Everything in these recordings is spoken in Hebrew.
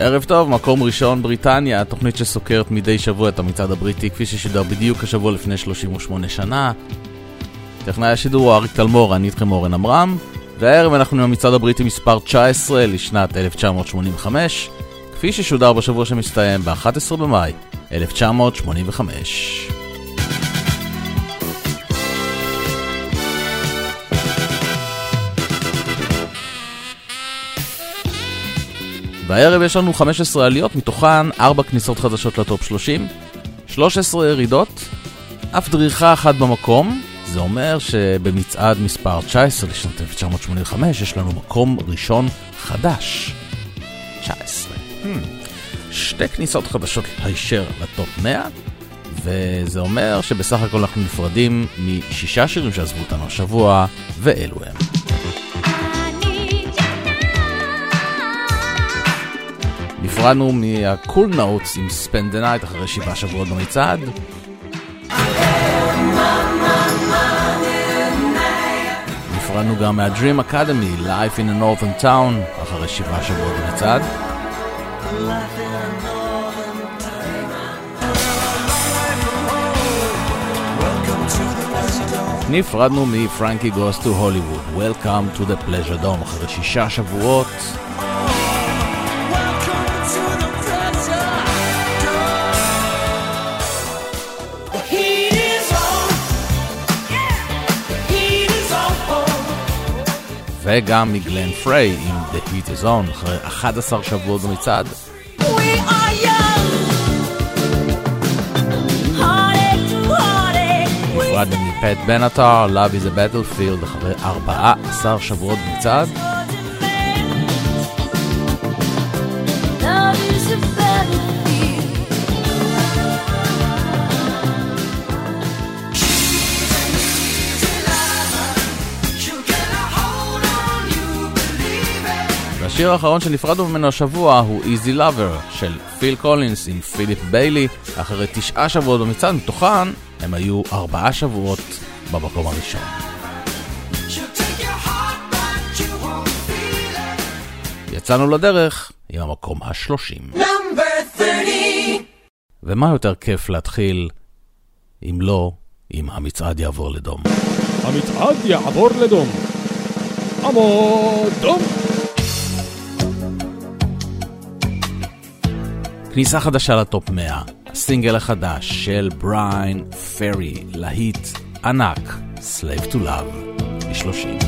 ערב טוב, מקום ראשון בריטניה, התוכנית שסוקרת מדי שבוע את המצעד הבריטי כפי ששודר בדיוק השבוע לפני 38 שנה. טכנאי השידור הוא אריק תלמור, אני איתכם אורן עמרם, והערב אנחנו עם המצעד הבריטי מספר 19 לשנת 1985, כפי ששודר בשבוע שמסתיים ב-11 במאי 1985. בערב יש לנו 15 עליות, מתוכן 4 כניסות חדשות לטופ 30, 13 ירידות, אף דריכה אחת במקום, זה אומר שבמצעד מספר 19 לשנת 1985 יש לנו מקום ראשון חדש. 19. Hmm. שתי כניסות חדשות הישר לטופ 100, וזה אומר שבסך הכל אנחנו נפרדים משישה שירים שעזבו אותנו השבוע, ואלו הם. נפרדנו מה Cool Notes עם Spend the Night אחרי שבעה שבועות במצעד. נפרדנו גם מה-Dream Academy, Life in a Northern Town, אחרי שבעה שבועות במצעד. נפרדנו מ Frankie Goes to Hollywood, Welcome to the Pleasure Dome, אחרי שישה שבועות. וגם מגלן פריי עם The Heat is On, אחרי 11 שבועות במצעד. נפרדנו מפט בנאטר, Love is a Battlefield, אחרי 14 שבועות במצעד. השיר האחרון שנפרדנו ממנו השבוע הוא Easy Lover של פיל קולינס עם פיליפ ביילי אחרי תשעה שבועות במצעד, מתוכן הם היו ארבעה שבועות במקום הראשון. יצאנו לדרך עם המקום השלושים. ומה יותר כיף להתחיל אם לא, אם המצעד יעבור לדום. המצעד יעבור לדום. עמוד דום! כניסה חדשה לטופ 1, הסינגל החדש של בריין פרי, להיט ענק, Slave to Love, ב-30.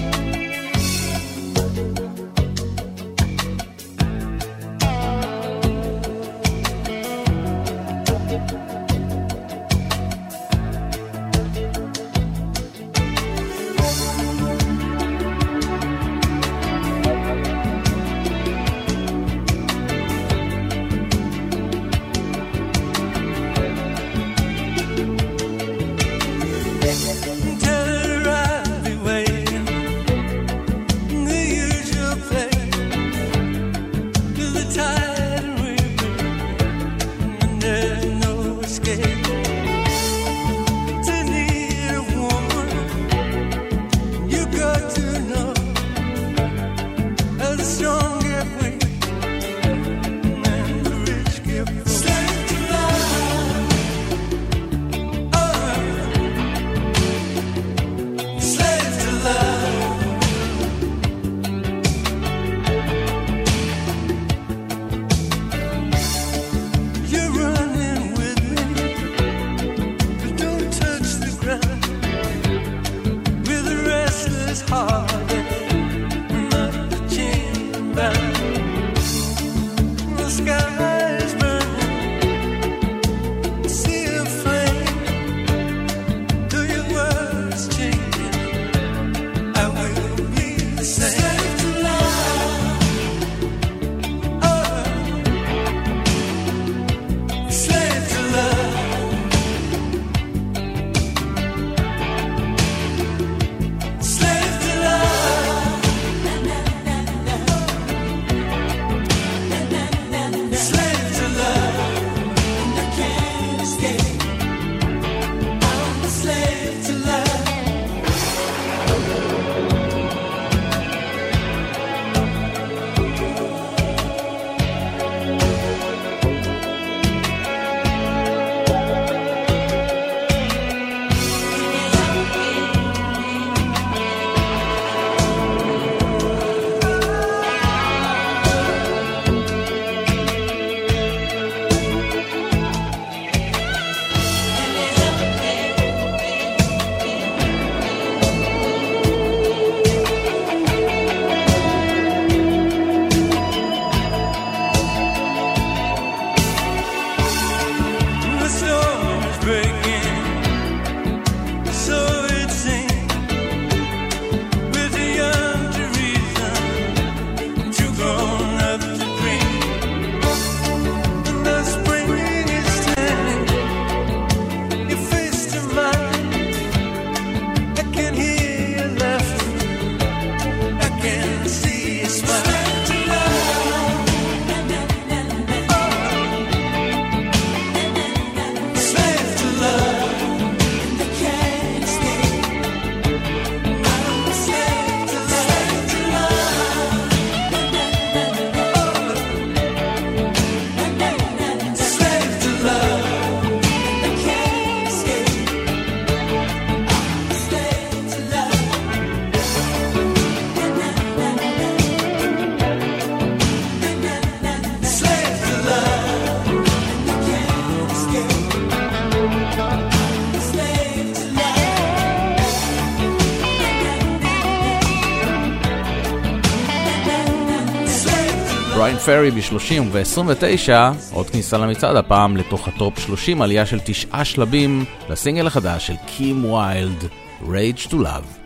פרי ב-30 וב-29, עוד כניסה למצעד, הפעם לתוך ה top 30, עלייה של תשעה שלבים לסינגל החדש של קים ויילד, Rage to Love.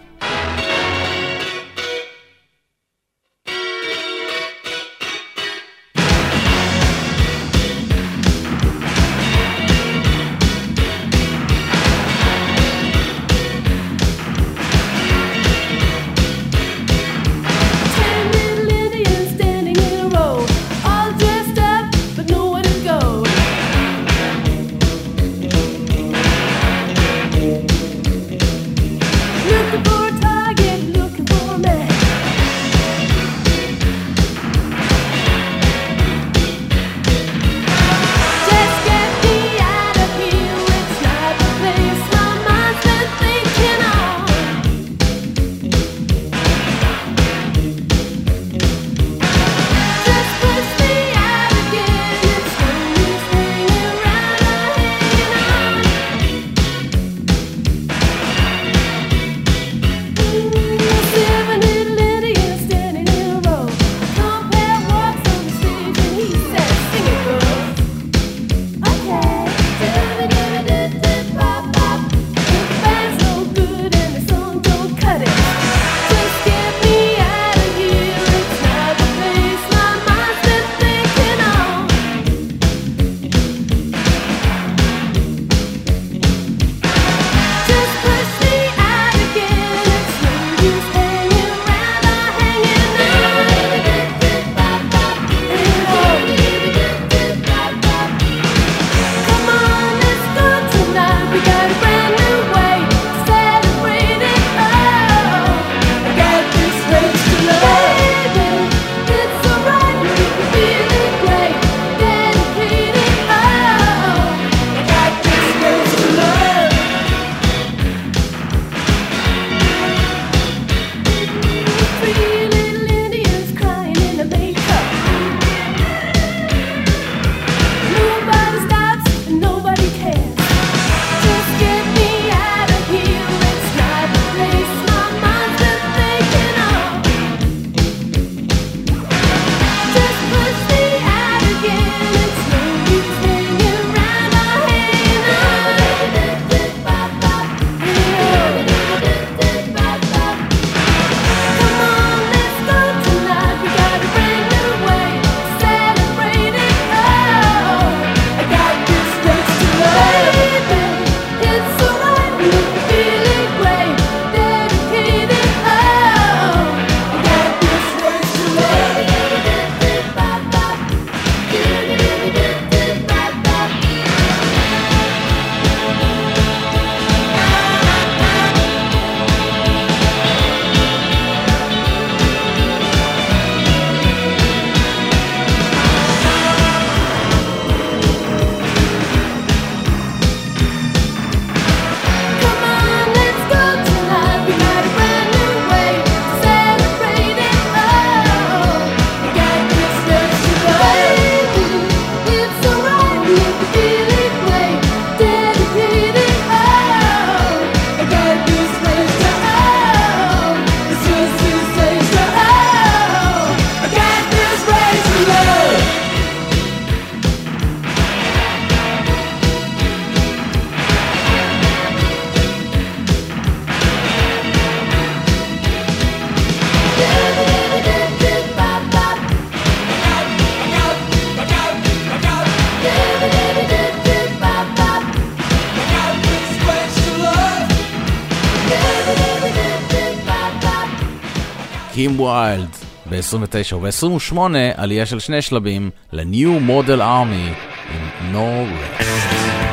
קים ויילד ב-29 וב-28 עלייה של שני שלבים ל-New Model Army עם No Rest.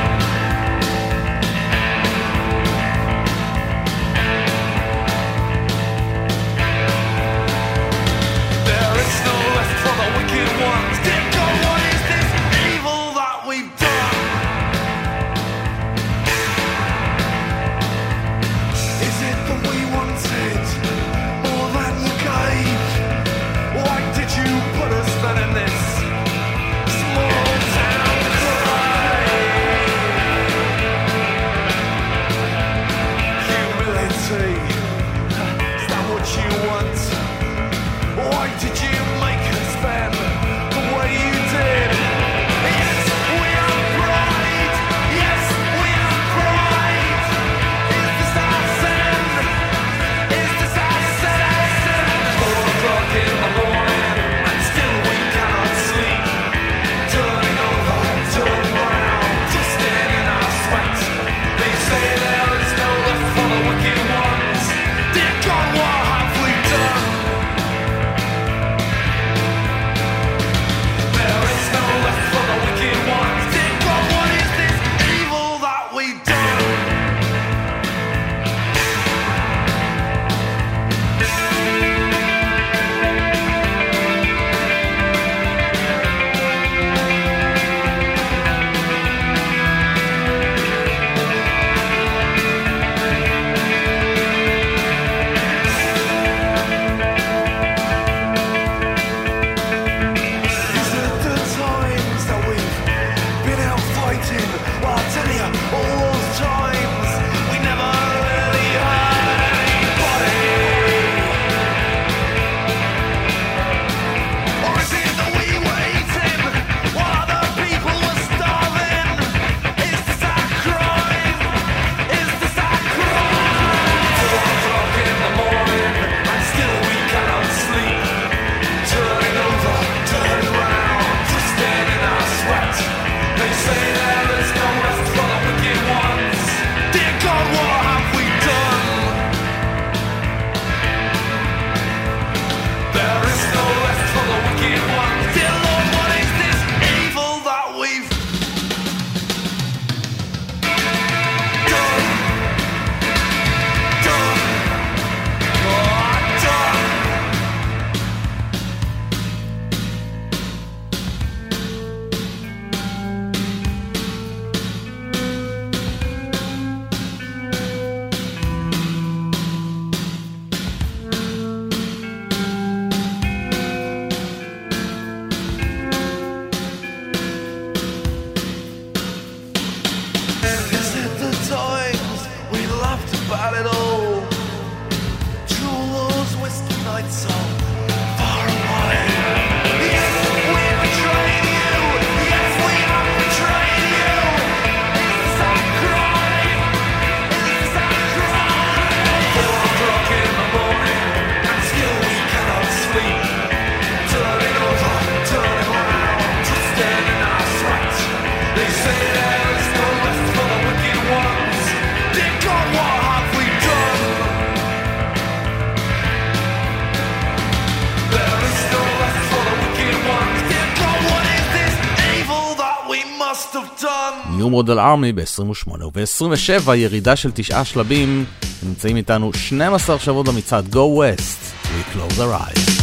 New Model Army ב-28 וב-27 ירידה של תשעה שלבים. נמצאים איתנו 12 שבועות במצעד Go West, We Close Our Eyes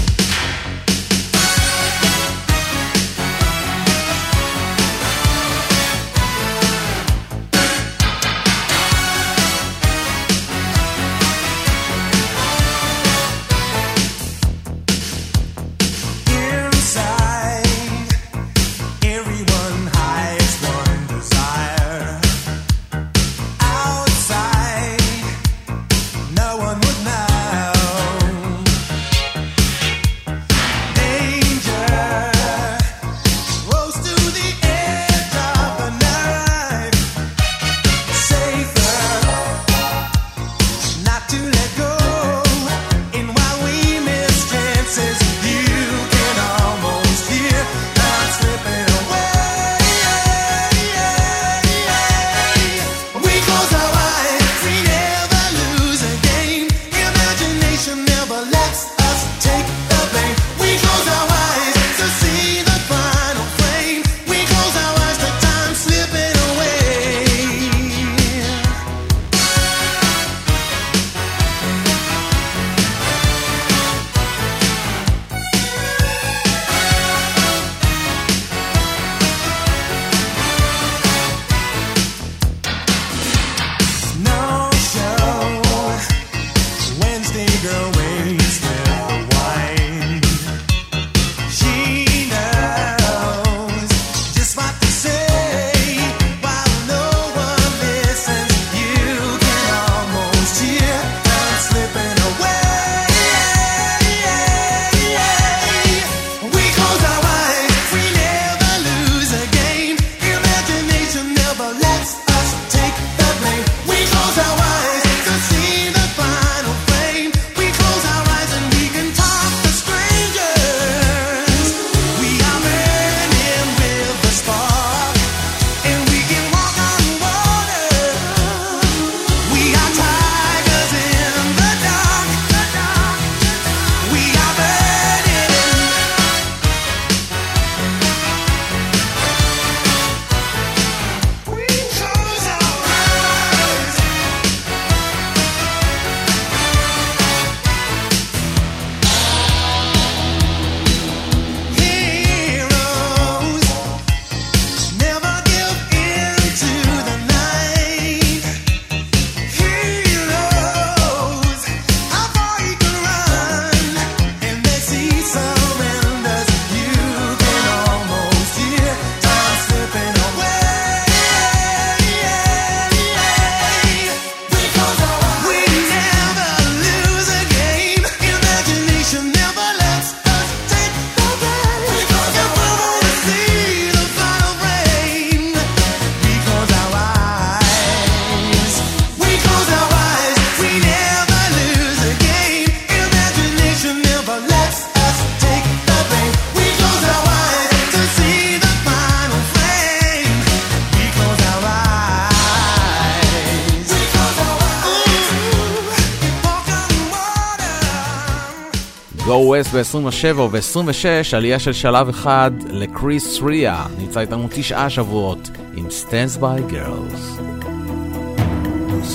West ב-27 וב-26 עלייה של שלב אחד לקריס ריה, נמצא איתנו תשעה שבועות עם Stands by Girls.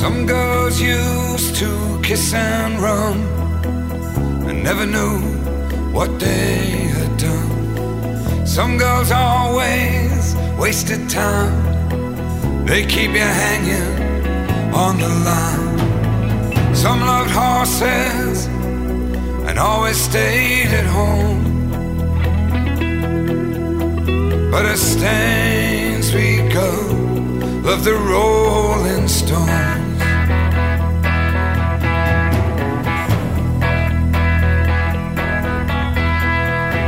Some girls used to kiss and run and never knew what they had done. Some girls always wasted time. They keep you hanging on the line. Some loved horses and always stayed at home. But as stains we go, love the Rolling Stones.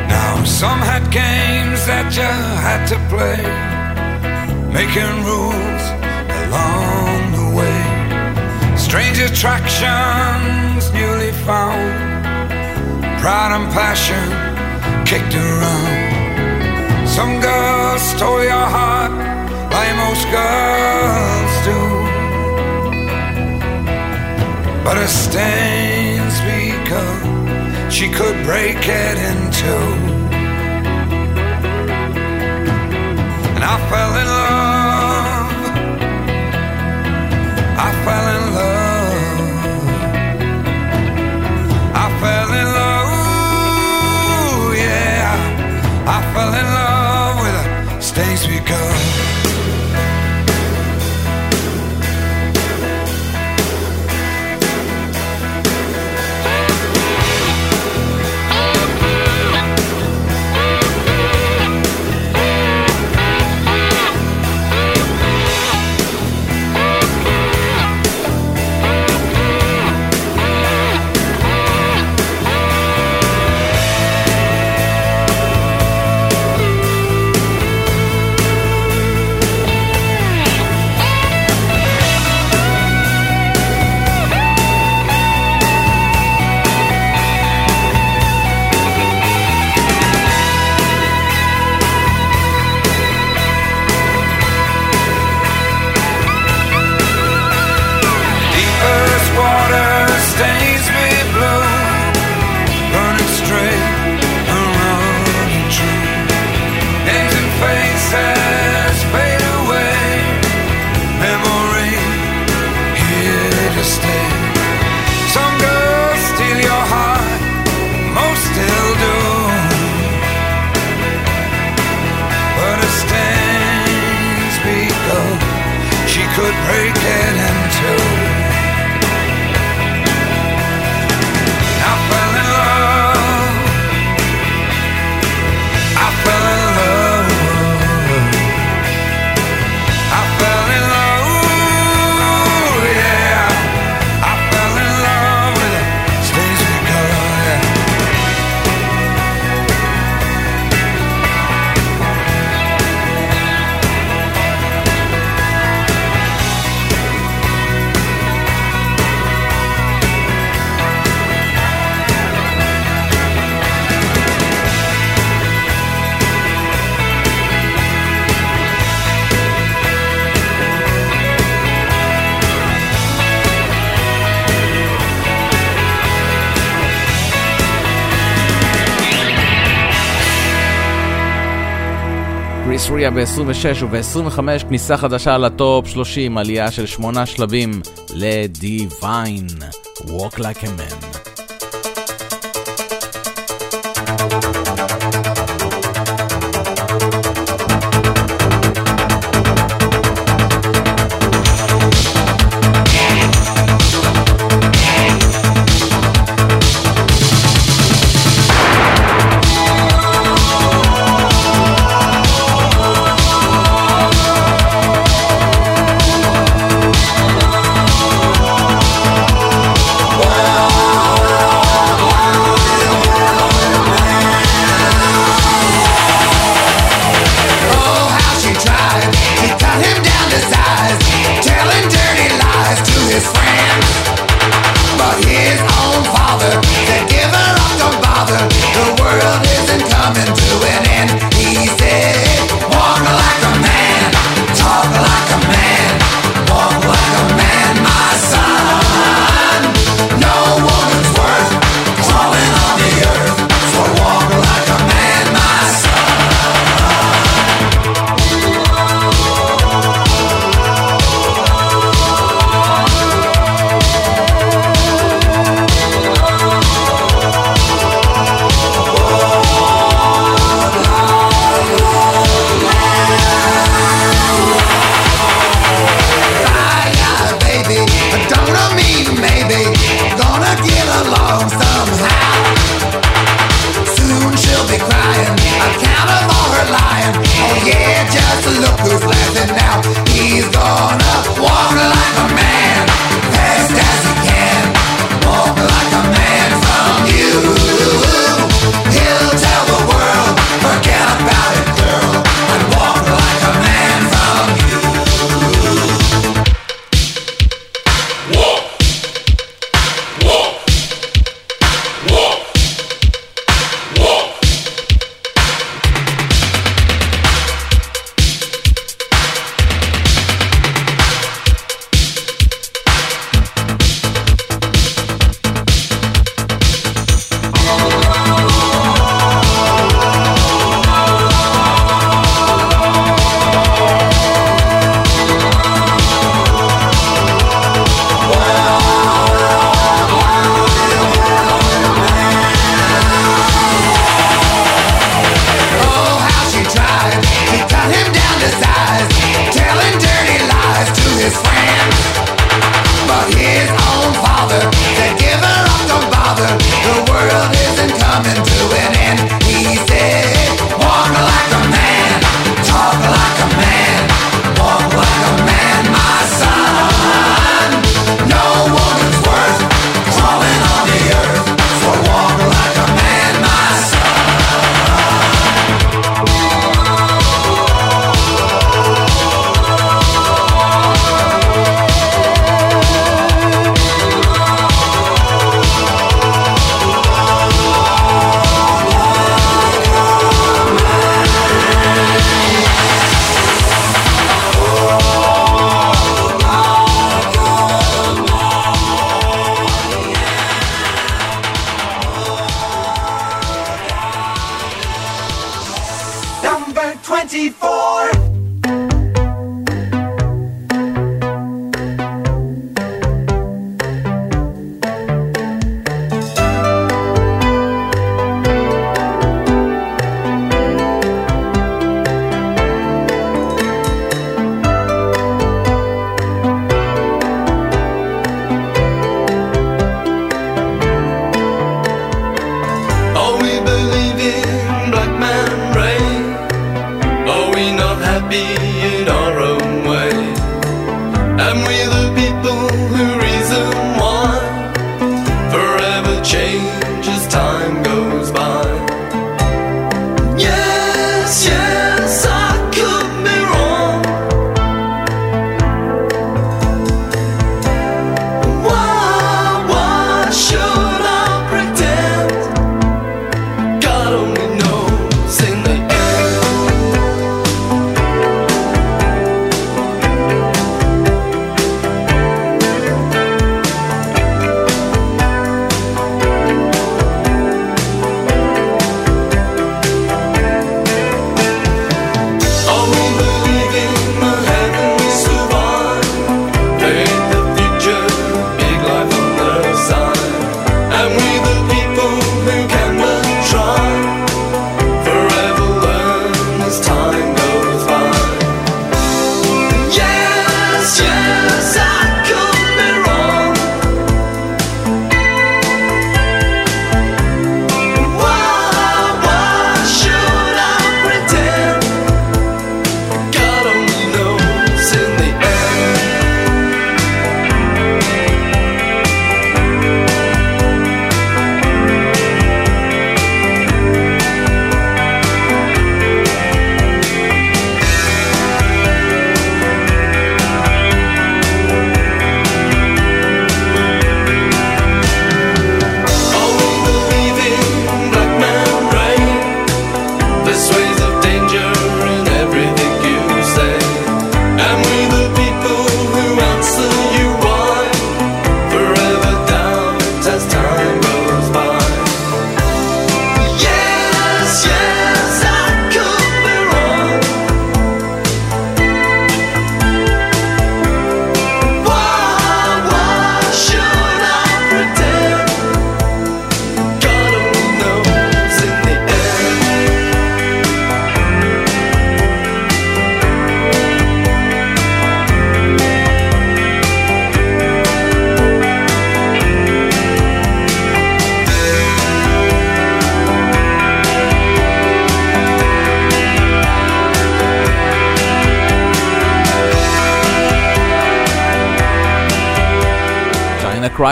Now some had games that you had to play, making rules along the way. Strange attractions newly found Pride and passion kicked around. Some girls stole your heart like most girls do. But it stains because she could break it in two. And I fell in love. סוריה ב-26 וב-25 כניסה חדשה לטופ 30, עלייה של שמונה שלבים ל-Divine Walk Like a Man.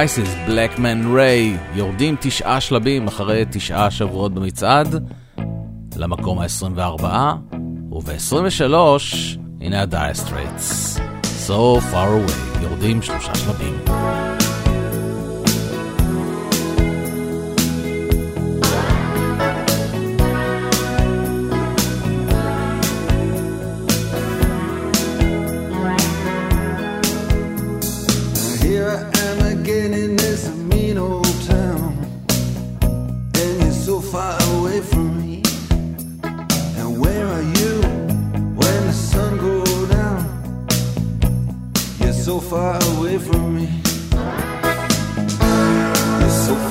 Crisis, Black Man Ray, יורדים תשעה שלבים אחרי תשעה שבועות במצעד, למקום ה-24, וב-23, הנה ה-Dia Straits, So far away, יורדים שלושה שלבים.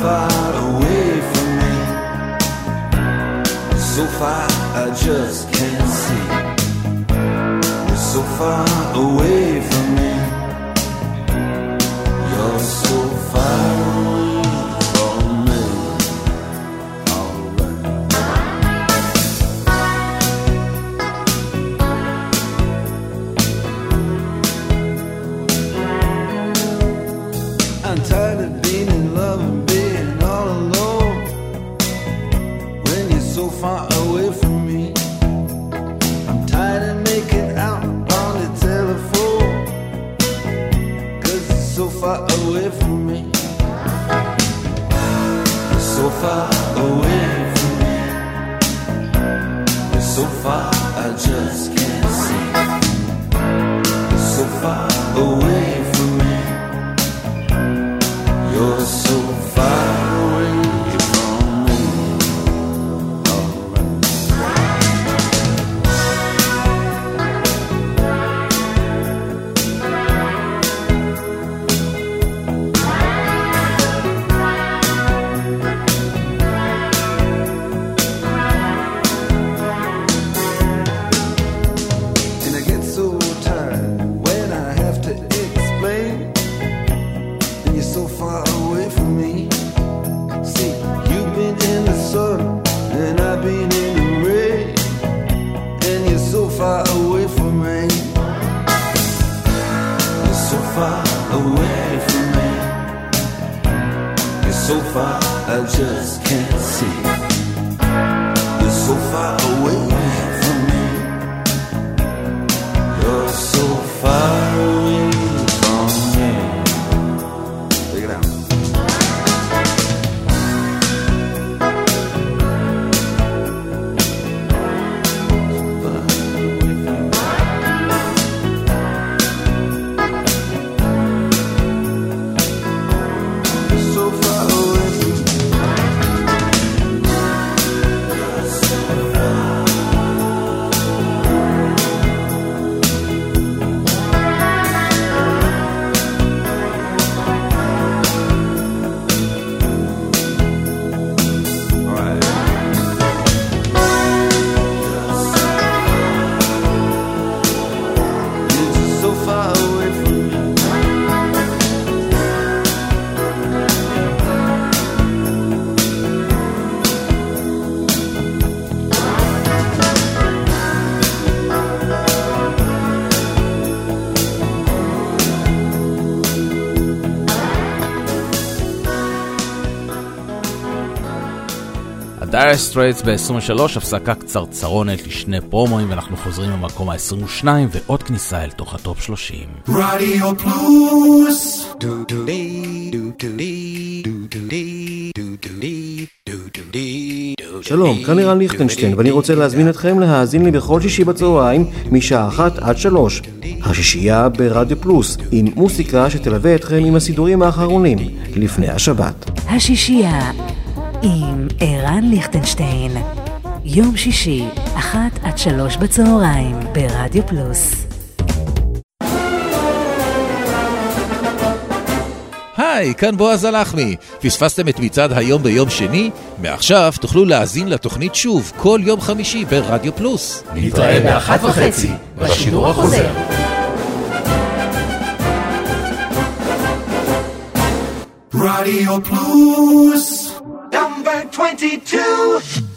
far away from me. So far, I just can't see. We're so far away just can't see. So far away ה Dire Straits ב-23, הפסקה קצרצרונת לשני פרומואים ואנחנו חוזרים למקום ה-22 ועוד כניסה אל תוך ה top 30. רדיו פלוס שלום, כאן ערן ליכטנשטיין, ואני רוצה להזמין אתכם להאזין לי בכל שישי בצהריים, משעה אחת עד שלוש. השישייה ברדיו פלוס, עם מוסיקה שתלווה אתכם עם הסידורים האחרונים, לפני השבת. השישייה עם ערן ליכטנשטיין. יום שישי, אחת עד שלוש בצהריים, ברדיו פלוס. היי, כאן בועז הלחמי. פספסתם את מצעד היום ביום שני? מעכשיו תוכלו להאזין לתוכנית שוב כל יום חמישי ברדיו פלוס. נתראה באחת וחצי בשידור החוזר. רדיו פלוס נאמבר 22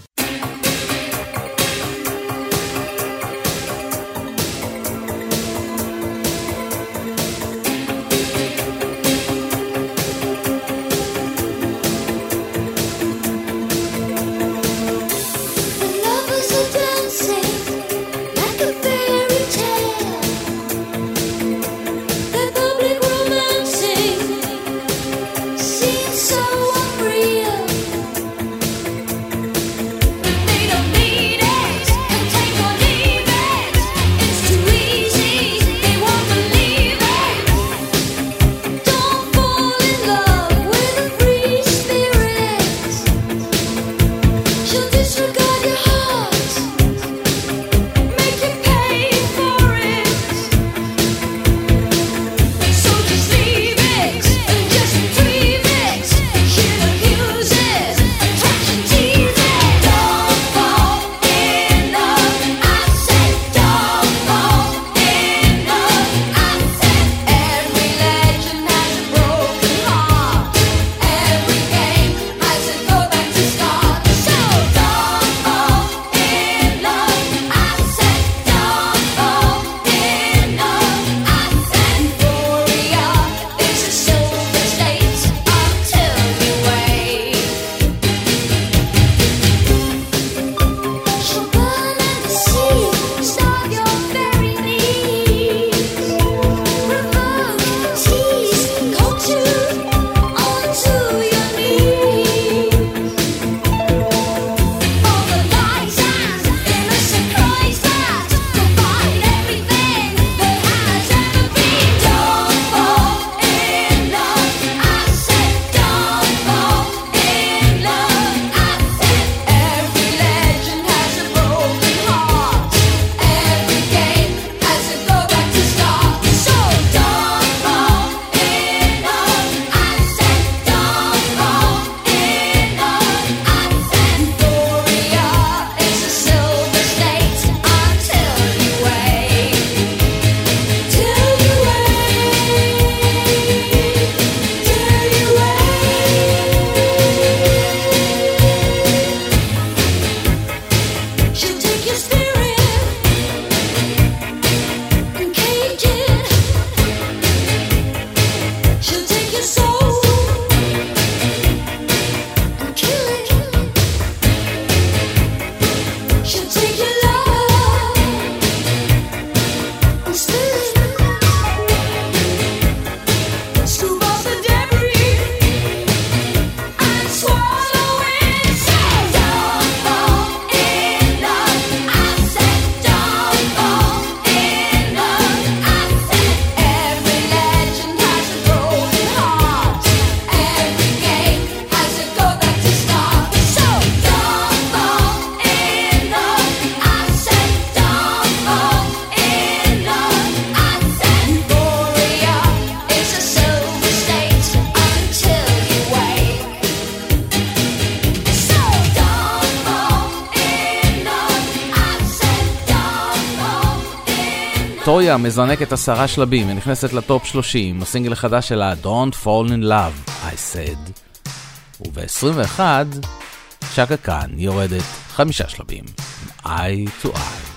טויה מזנקת עשרה שלבים ונכנסת לטופ 30, הסינגל החדש שלה, Don't Fall in Love, I said. וב-21, שקה כאן יורדת חמישה שלבים, eye to eye.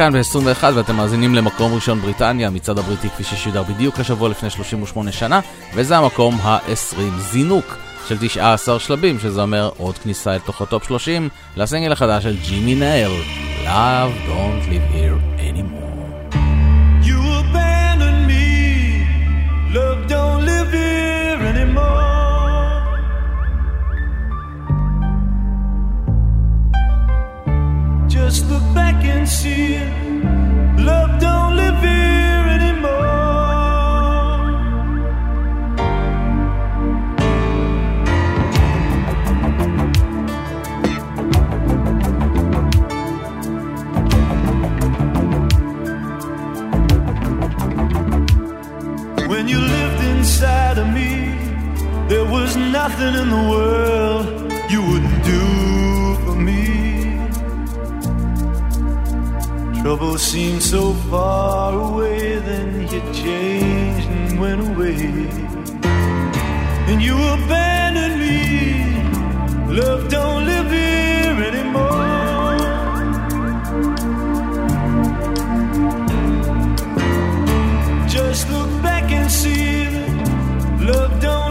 כאן ב-21 ואתם מאזינים למקום ראשון בריטניה, מצעד הבריטי כפי ששודר בדיוק השבוע לפני 38 שנה, וזה המקום ה-20 זינוק של 19 שלבים, שזה אומר עוד כניסה אל תוך ה top 30 לסינגל החדש של ג'ימי נייל, Love Don't Live Here Anymore. You abandoned me. Love don't live here anymore. Just and see. Love don't live here anymore. When you lived inside of me, there was nothing in the world you wouldn't do. Trouble seemed so far away, then you changed and went away. And you abandoned me. Love don't live here anymore. Just look back and see that love don't.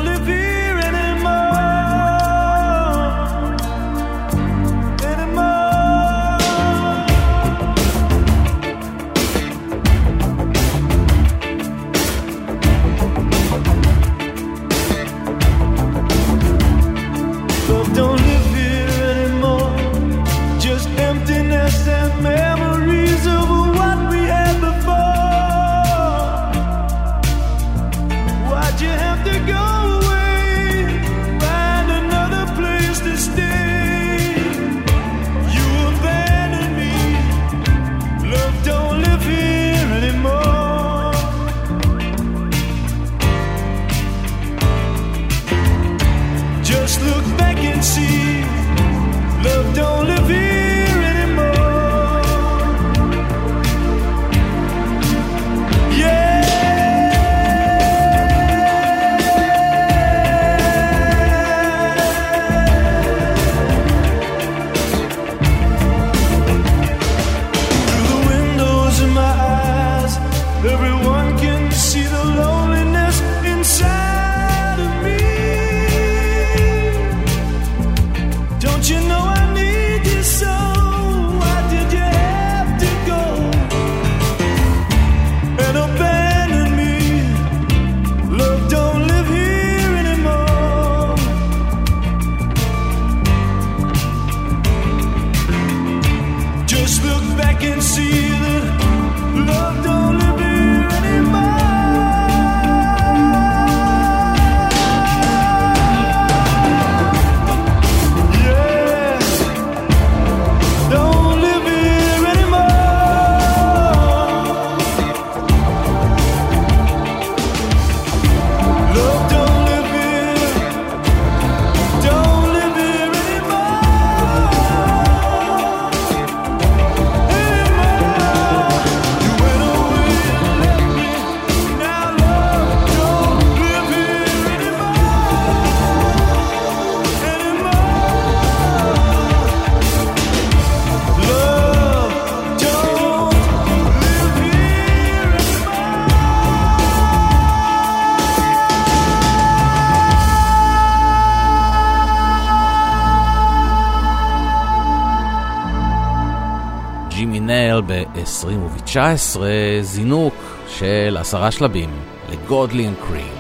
19 זינוק של עשרה שלבים לגודלין קרים.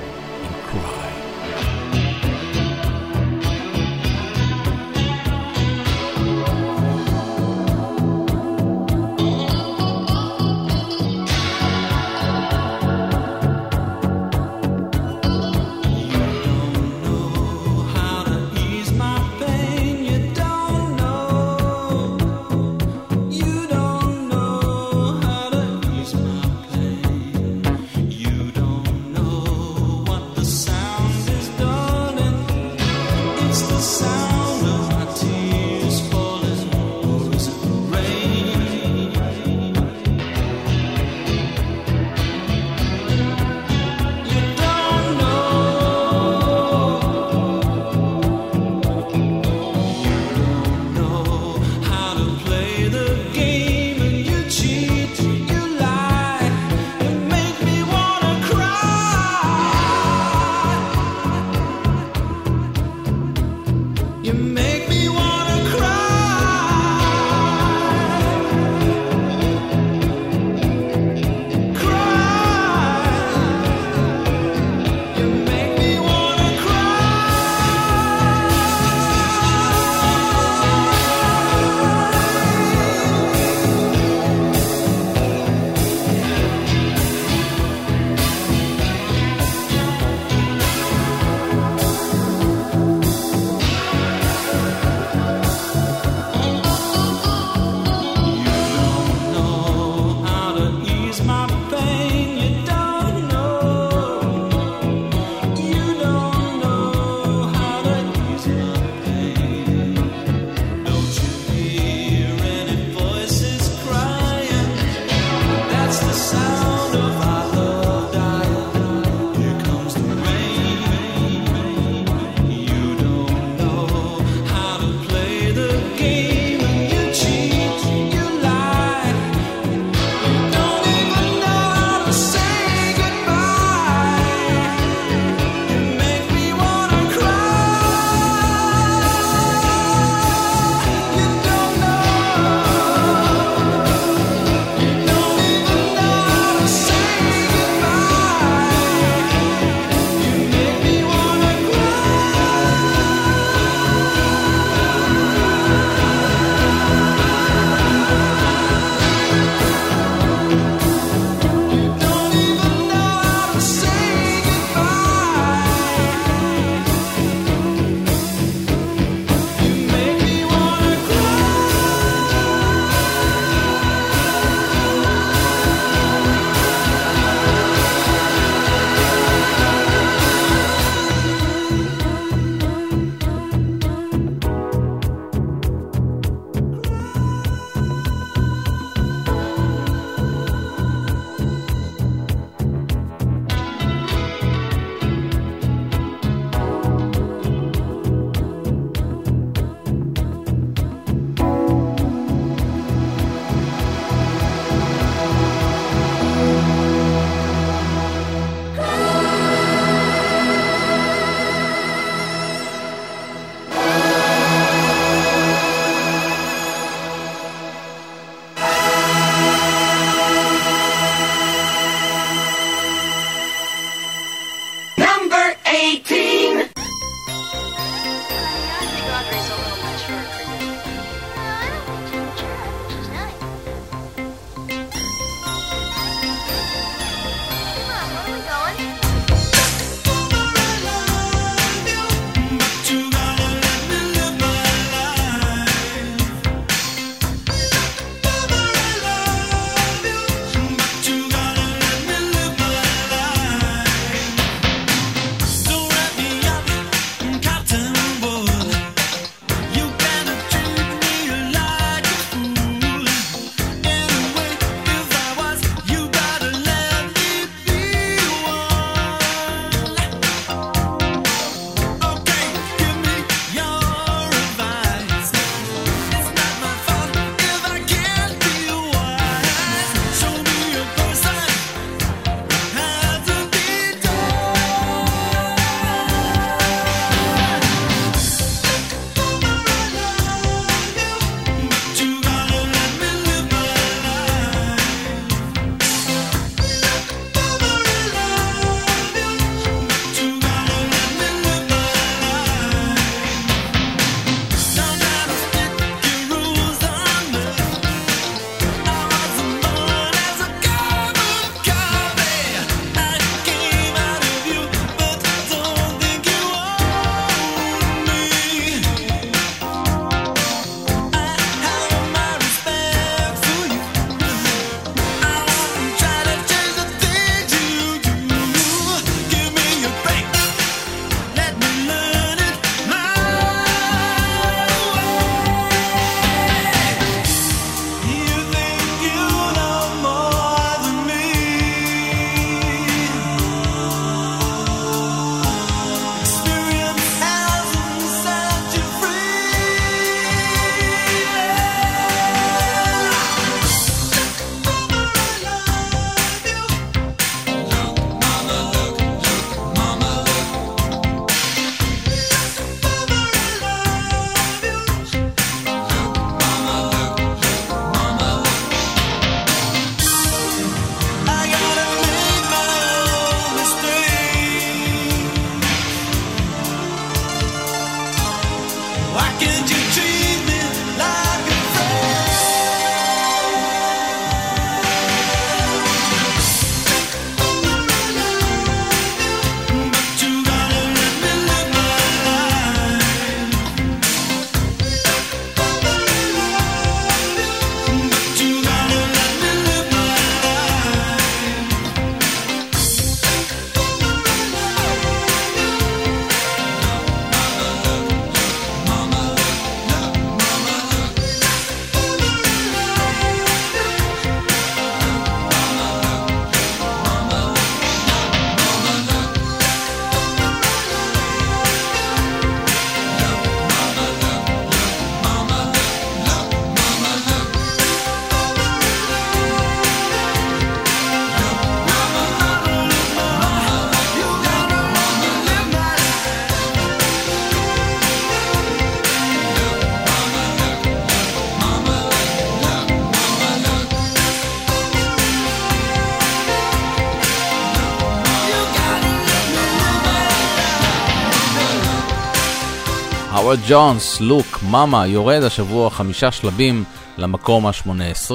האוורד ג'ונס, Look Mama, יורד השבוע חמישה שלבים למקום ה-18,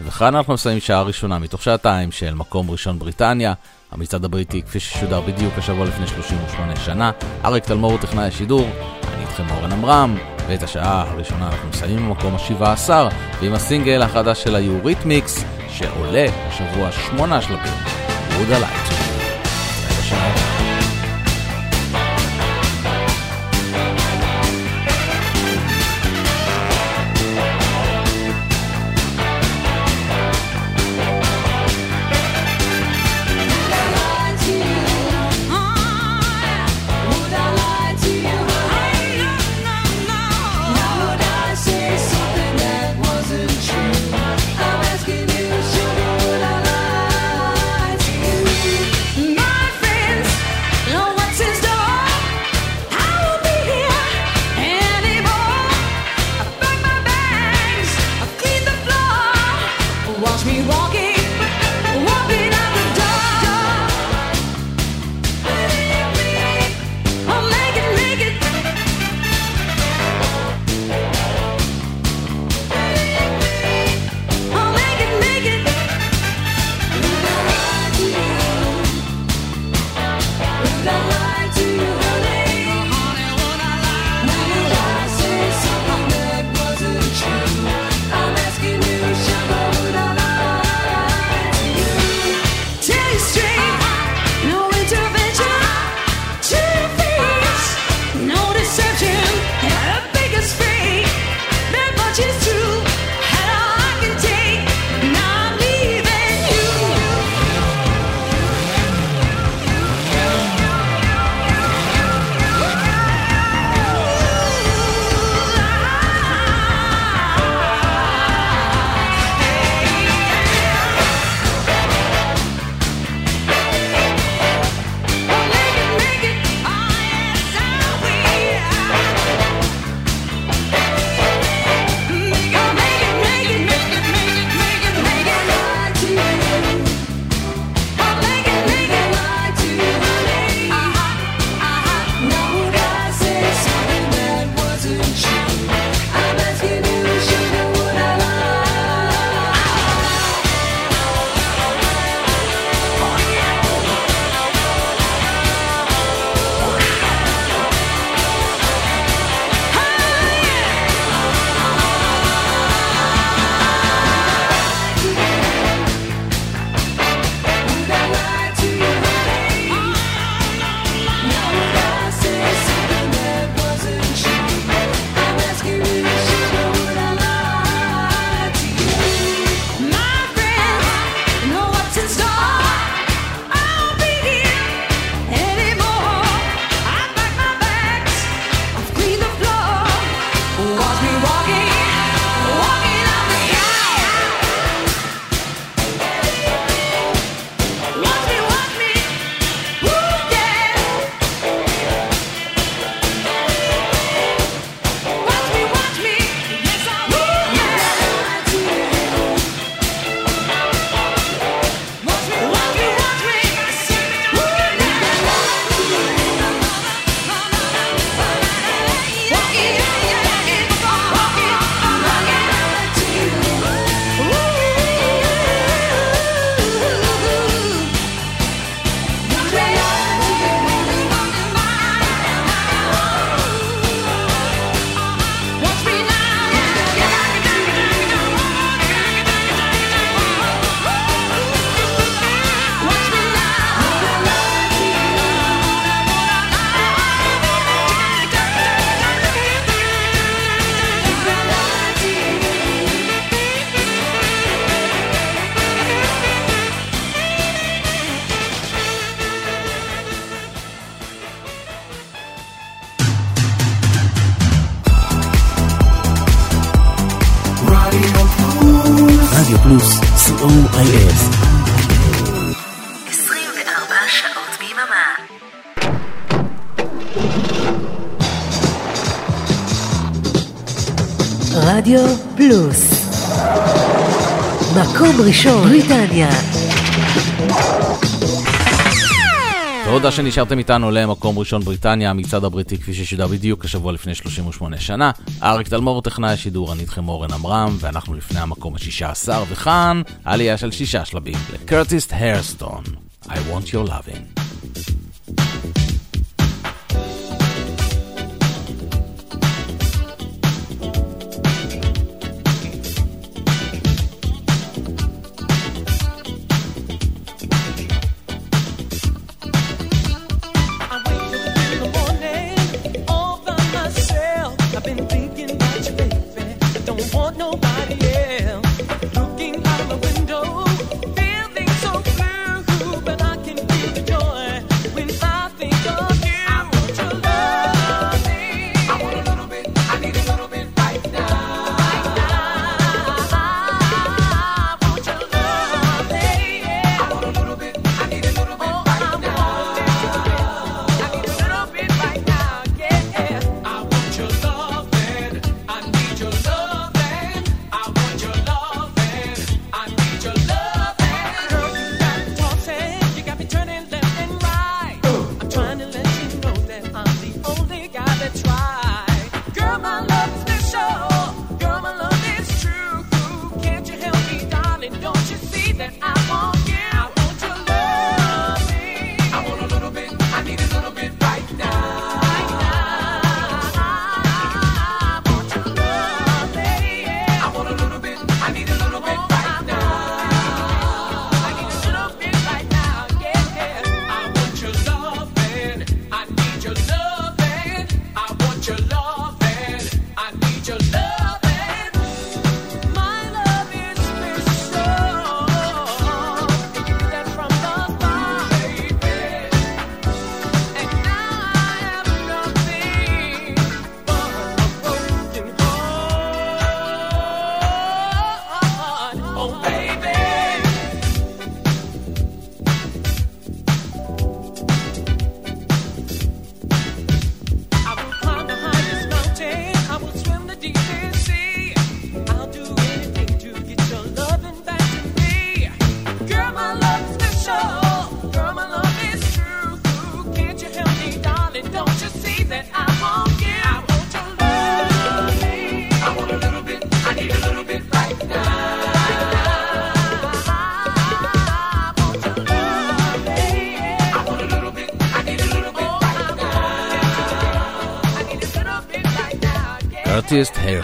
וכאן אנחנו מסיימים שעה ראשונה מתוך שעתיים של מקום ראשון בריטניה, המצעד הבריטי כפי ששודר בדיוק השבוע לפני 38 שנה. אריק תלמור הוא טכנאי השידור, אני איתכם אורן עמרם, ואת השעה הראשונה אנחנו מסיימים במקום ה-17, ועם הסינגל החדש של היוריתמיקס, שעולה השבוע שמונה שלבים, Would I Lie to You. לילה ראשון, בריטניה. תודה שנשארתם איתנו למקום ראשון בריטניה, המצעד הבריטי כפי ששודר בדיוק השבוע לפני 38 שנה. אריק תלמור טכנאי השידור, אני איתכם אורן עמרם, ואנחנו לפני המקום ה-16, וכאן עלייה של שישה שלבים לקרטיסט הרסטון, I want your loving.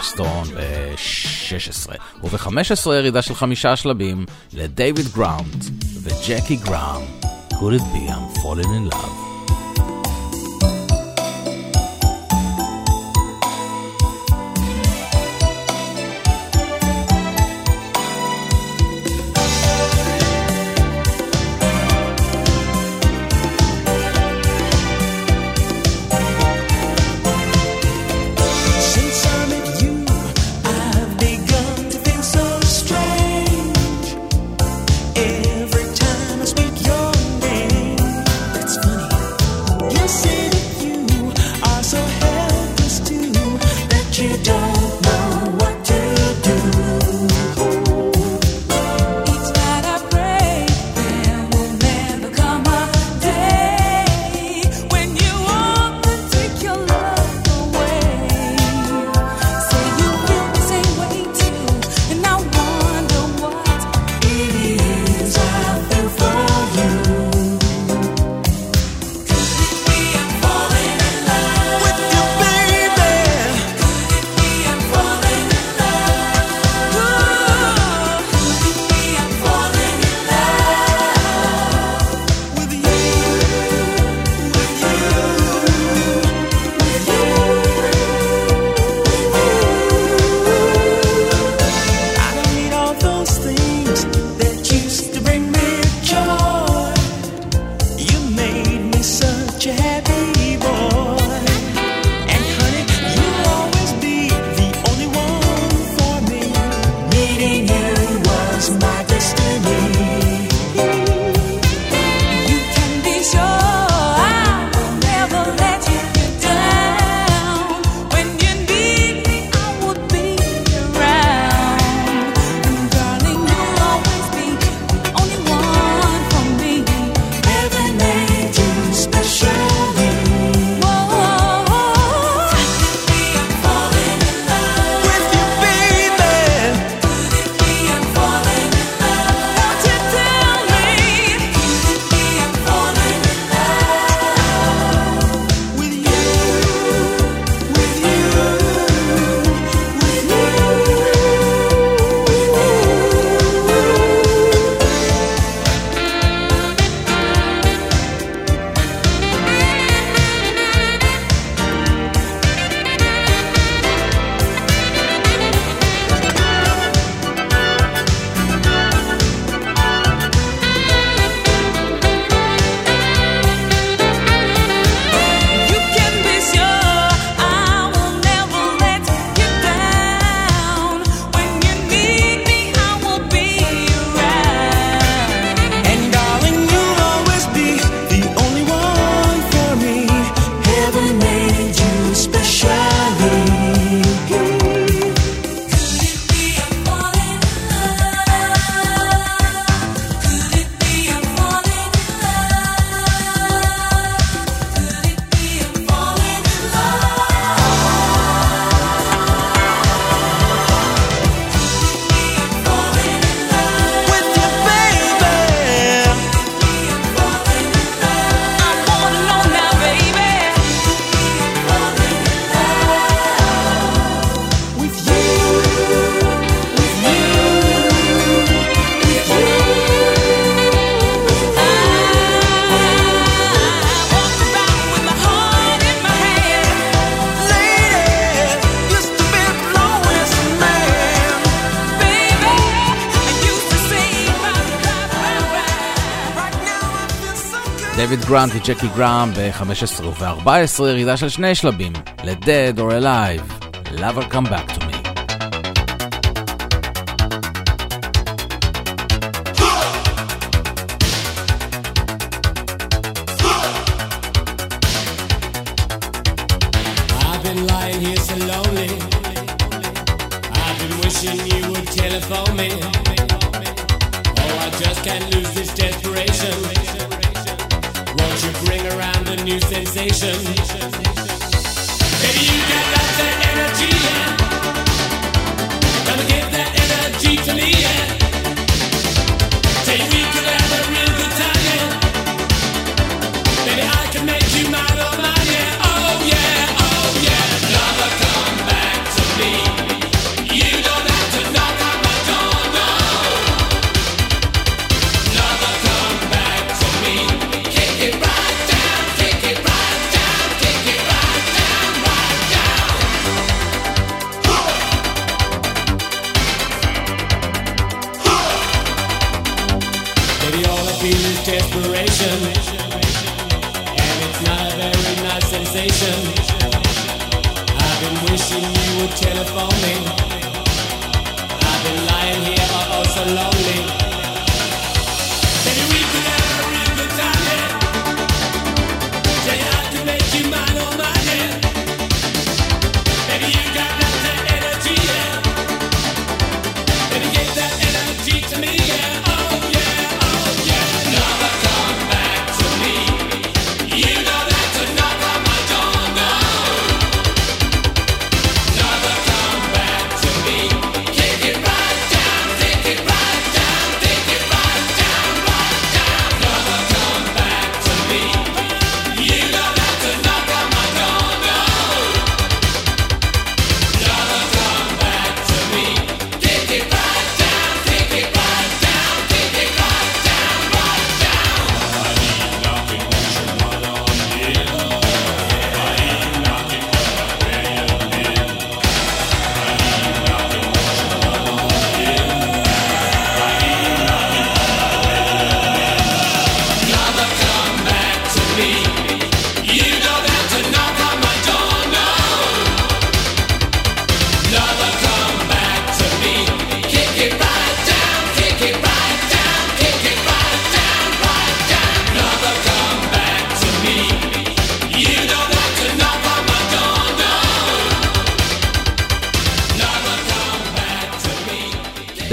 סטון ב-16, וב-15 ירידה של חמישה שלבים לדייוויד גרנט וג'קי גרהאם, could it be I'm falling in love. גרנט וג'קי גראם ב-15 וב-14, ירידה של שני שלבים, ל-Dead or Alive, Lover Come Back to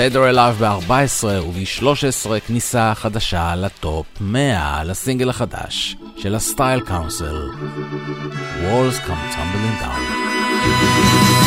Dead or Alive ב-14 וב-13 כניסה חדשה לטופ 100 לסינגל החדש של הסטייל קאונסל Walls Come Tumbling Down.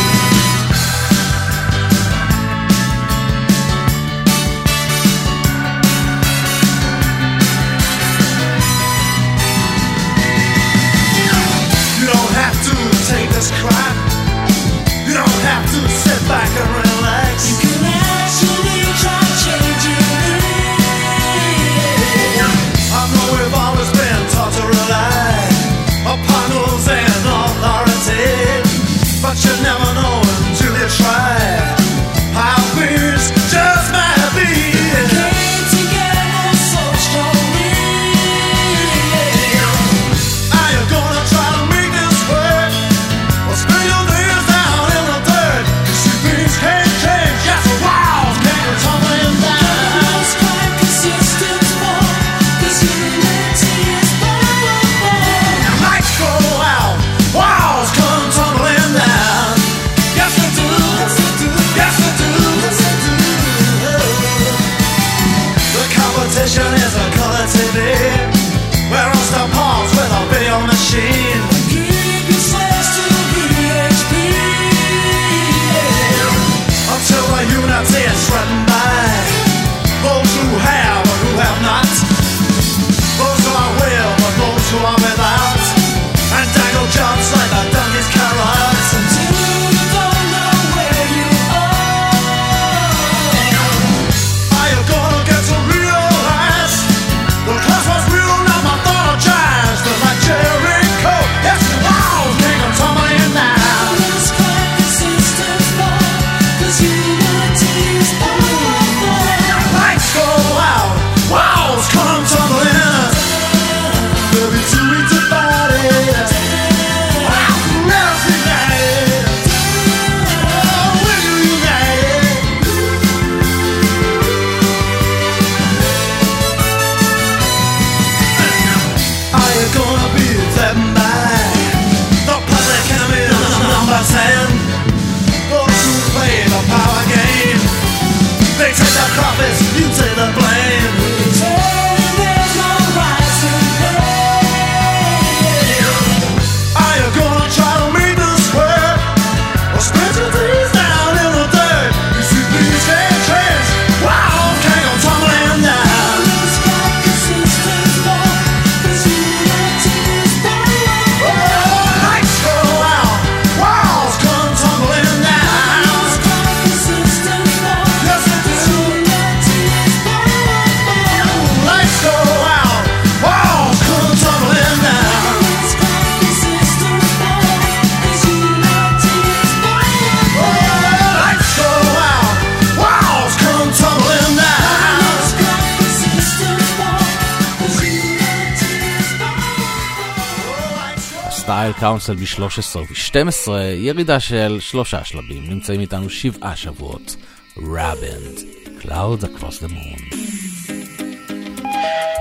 ספסל ב-13 וב-12, ירידה של שלושה שלבים, נמצאים איתנו שבעה שבועות. Rabend, Clouds Across the Moon.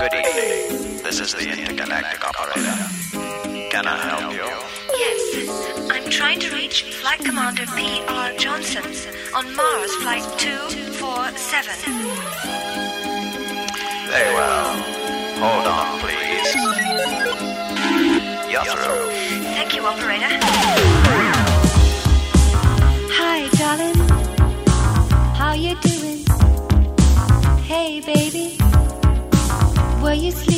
Good evening, this is the intergalactic operator. Can I help you? Yes, I'm trying to reach Flight Commander P.R. Johnson on Mars Flight 247. Very well. Hold on, please. You're through. you, operator. Hi, darling. How you doing? Hey, baby. Were you?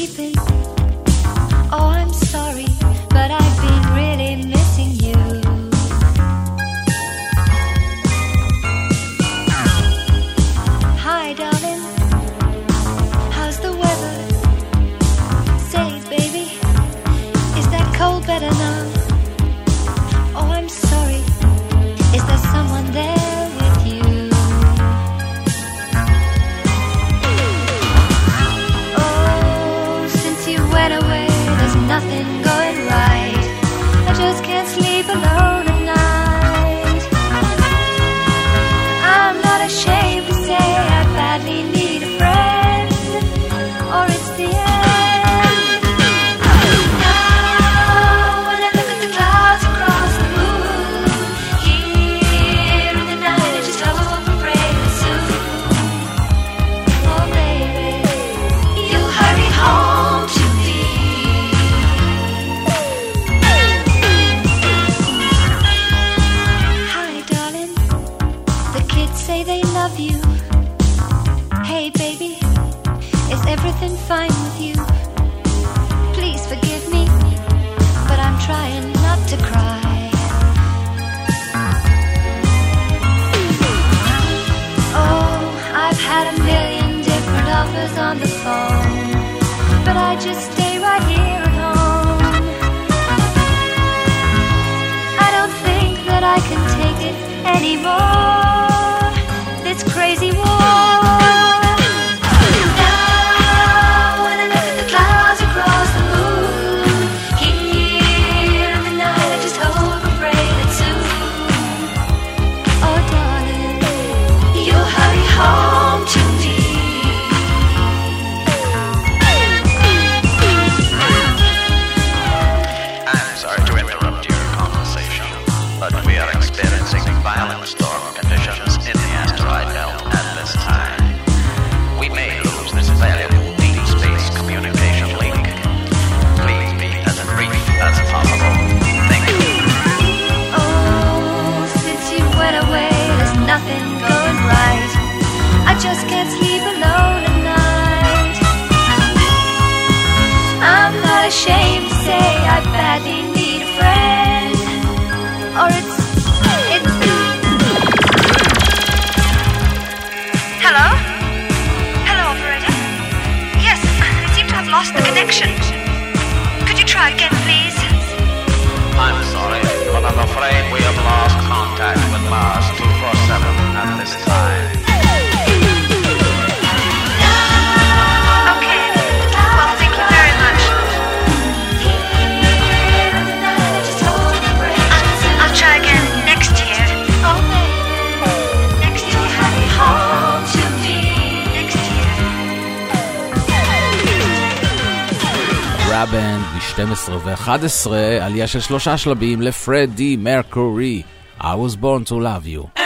רבן מ-12 ו-11, עלייה של שלושה שלבים לפרדי מרקורי, I was born to love you.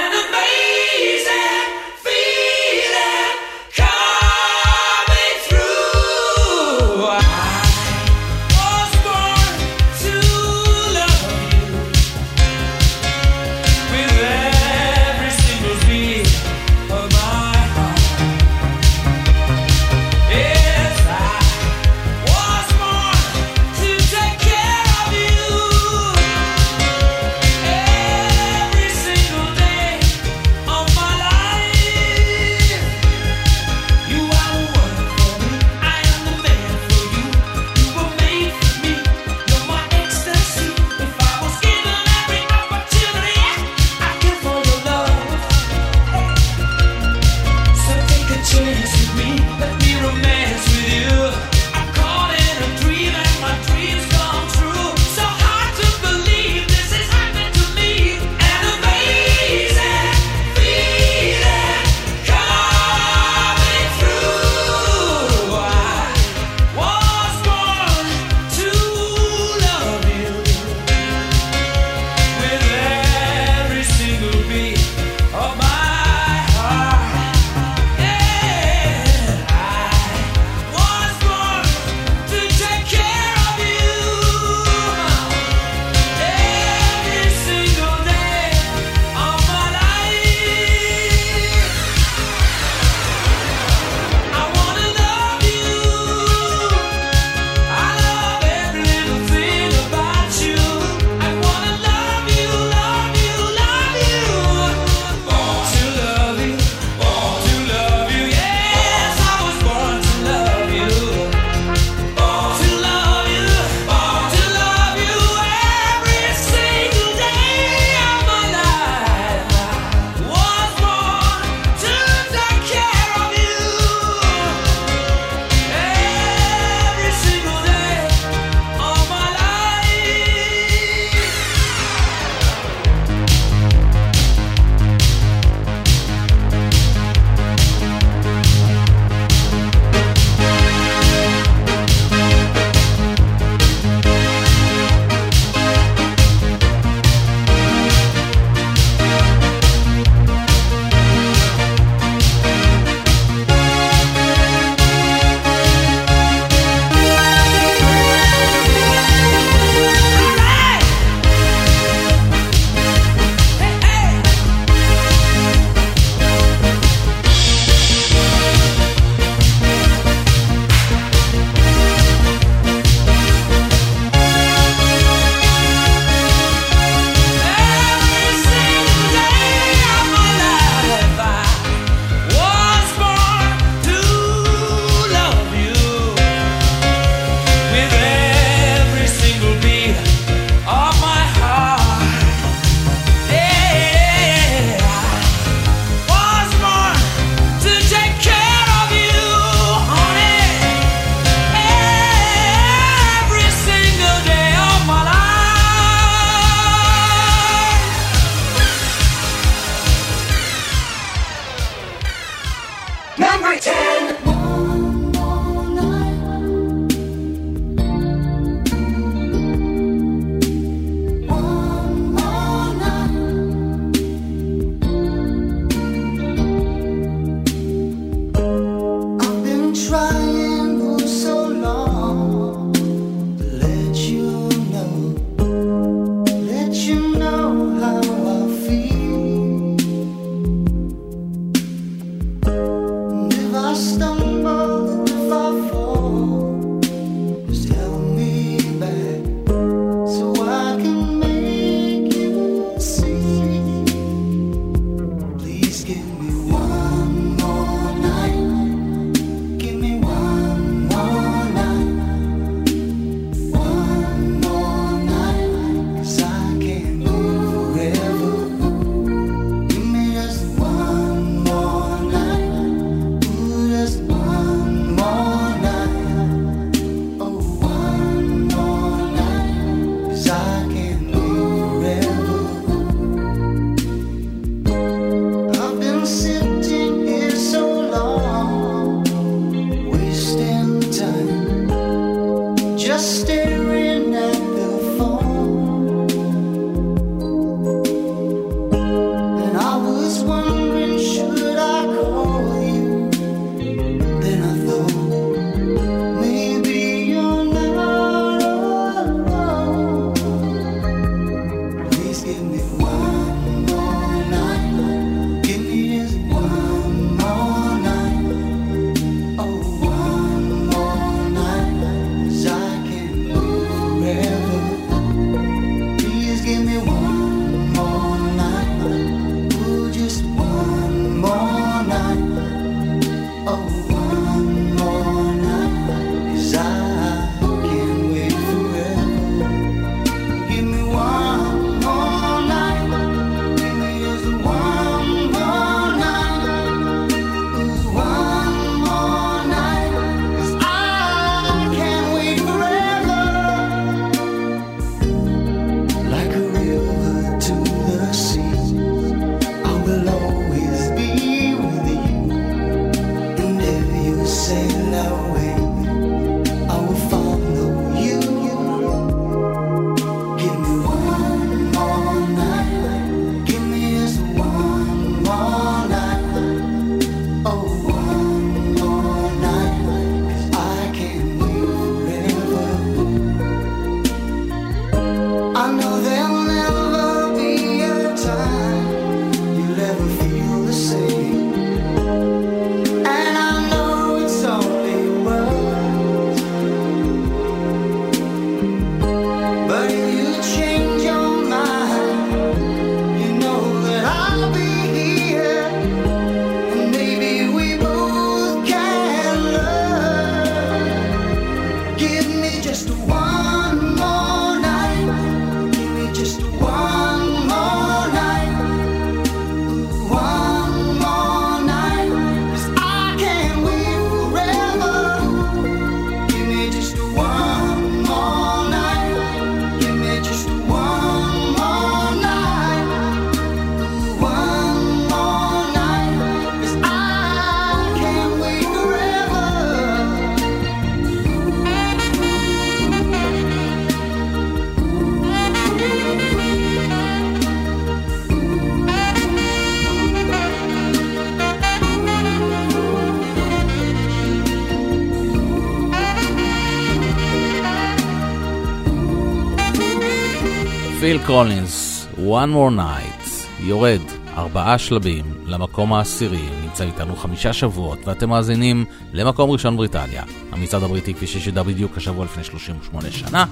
פיל קולינס, One More Night, יורד ארבעה שלבים למקום העשירי, נמצא איתנו חמישה שבועות ואתם מאזינים למקום ראשון בריטניה, המצעד הבריטי כפי ששידר בדיוק השבוע לפני 38 שנה,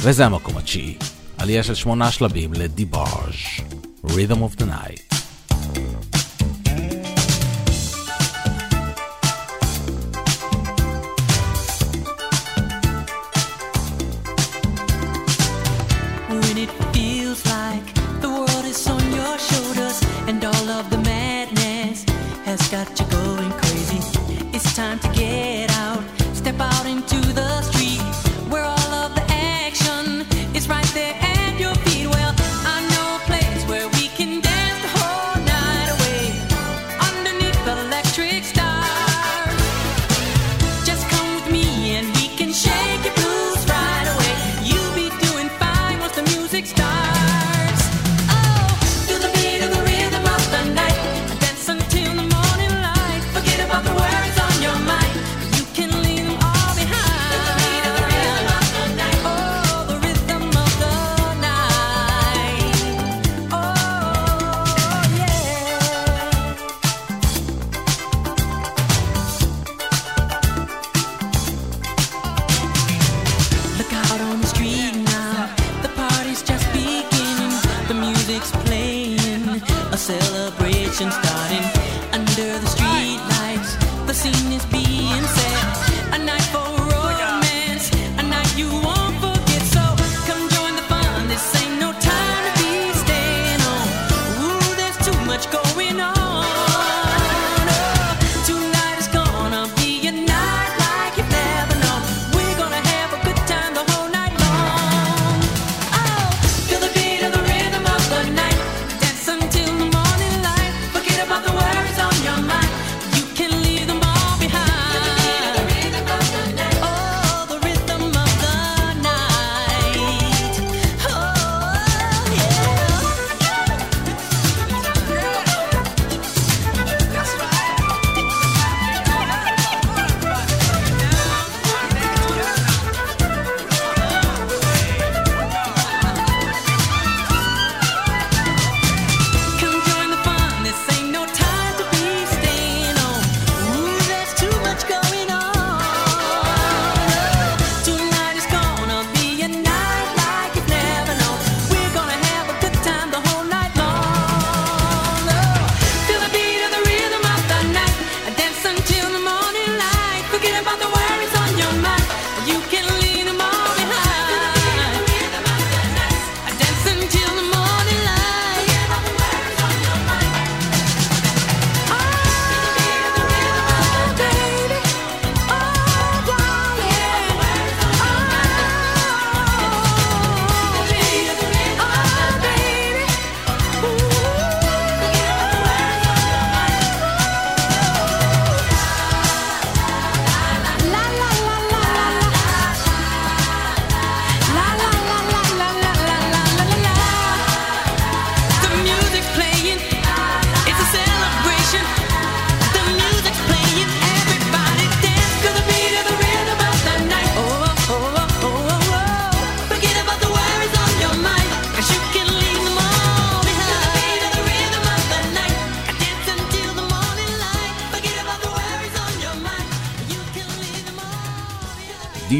וזה המקום התשיעי, עלייה של שמונה שלבים לדיבאז', Rhythm of the Night.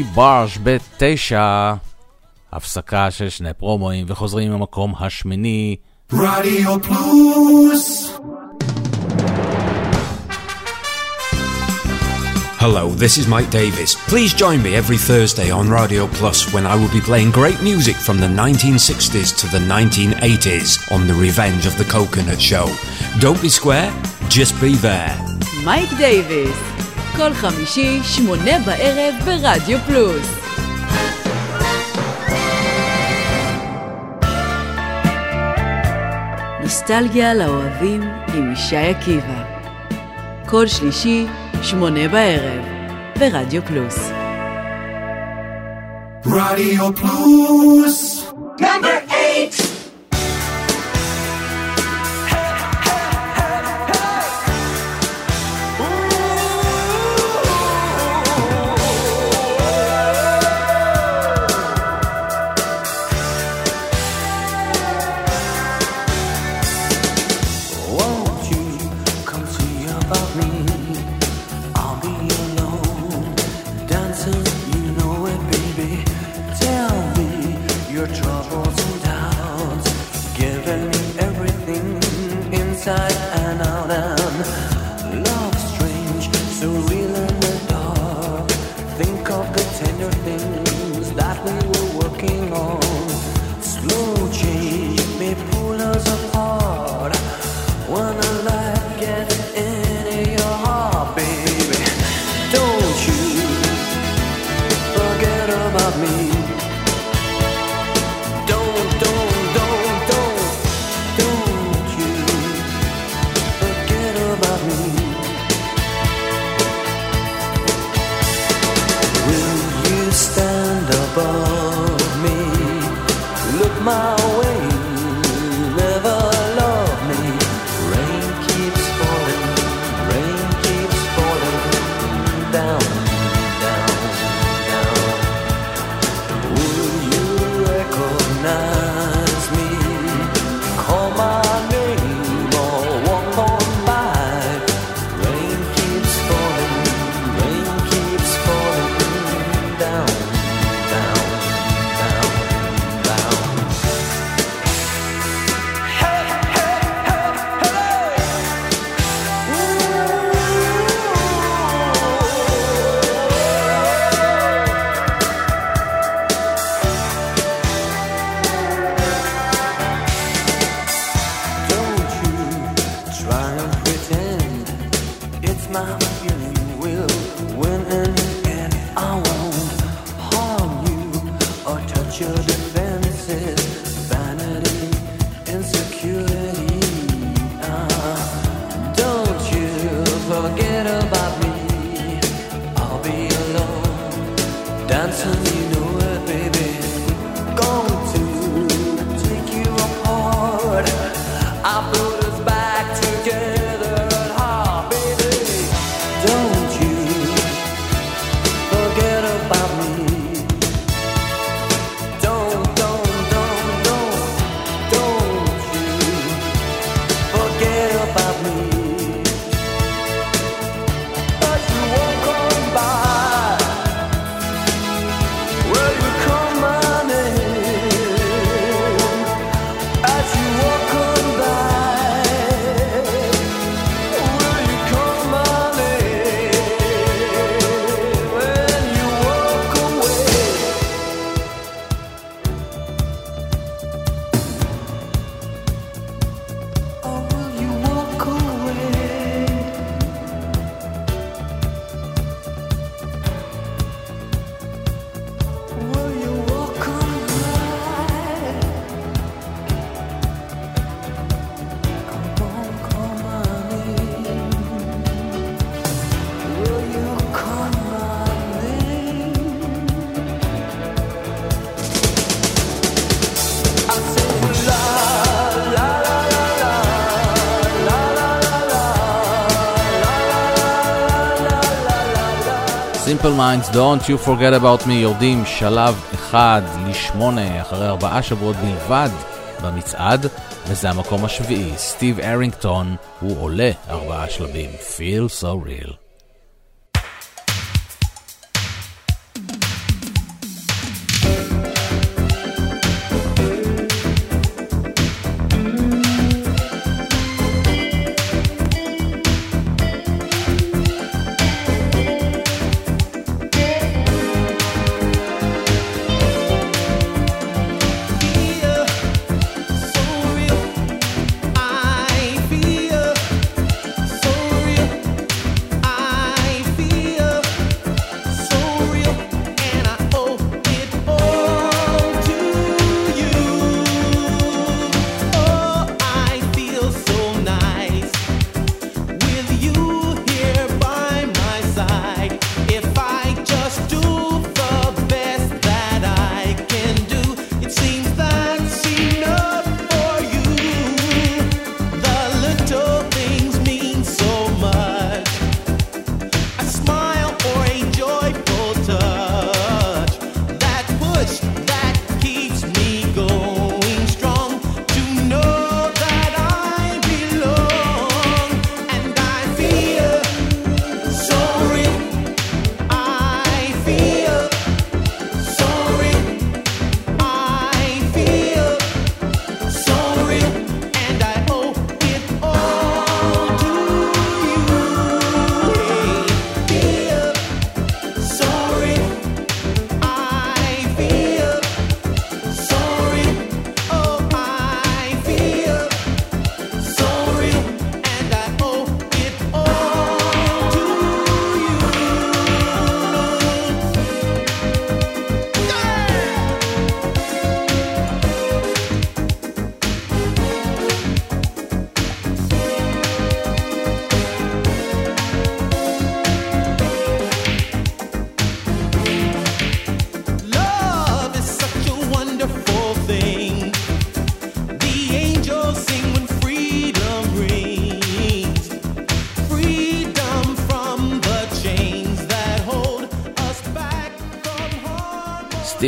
ברש בתשע. הפסקה של שני פרומואים וחוזרים למקום השמיני. רדיו פלוס! Hello, this is Mike Davis. Please join me every Thursday on Radio Plus when I will be playing great music from the 1960s to the 1980s on The Revenge of the Coconut Show. Don't be square, just be there. Mike Davis. כל חמישי, שמונה בערב ברדיו פלוס. נוסטלגיה לאוהבים עם ישי עקיבא. כל שלישי, שמונה בערב, ברדיו פלוס. רדיו פלוס! נאמבר Minds, Don't You Forget About Me, יורדים שלב אחד לשמונה אחרי ארבעה שבועות בלבד במצעד, וזה המקום השביעי, סטיב ארינגטון, הוא עולה ארבעה שלבים, Feel So Real.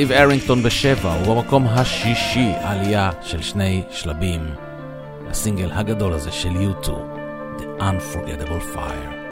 סטיב ארינגטון בשבע הוא במקום השישי עלייה של שני שלבים. הסינגל הגדול הזה של יוטו, The Unforgettable Fire.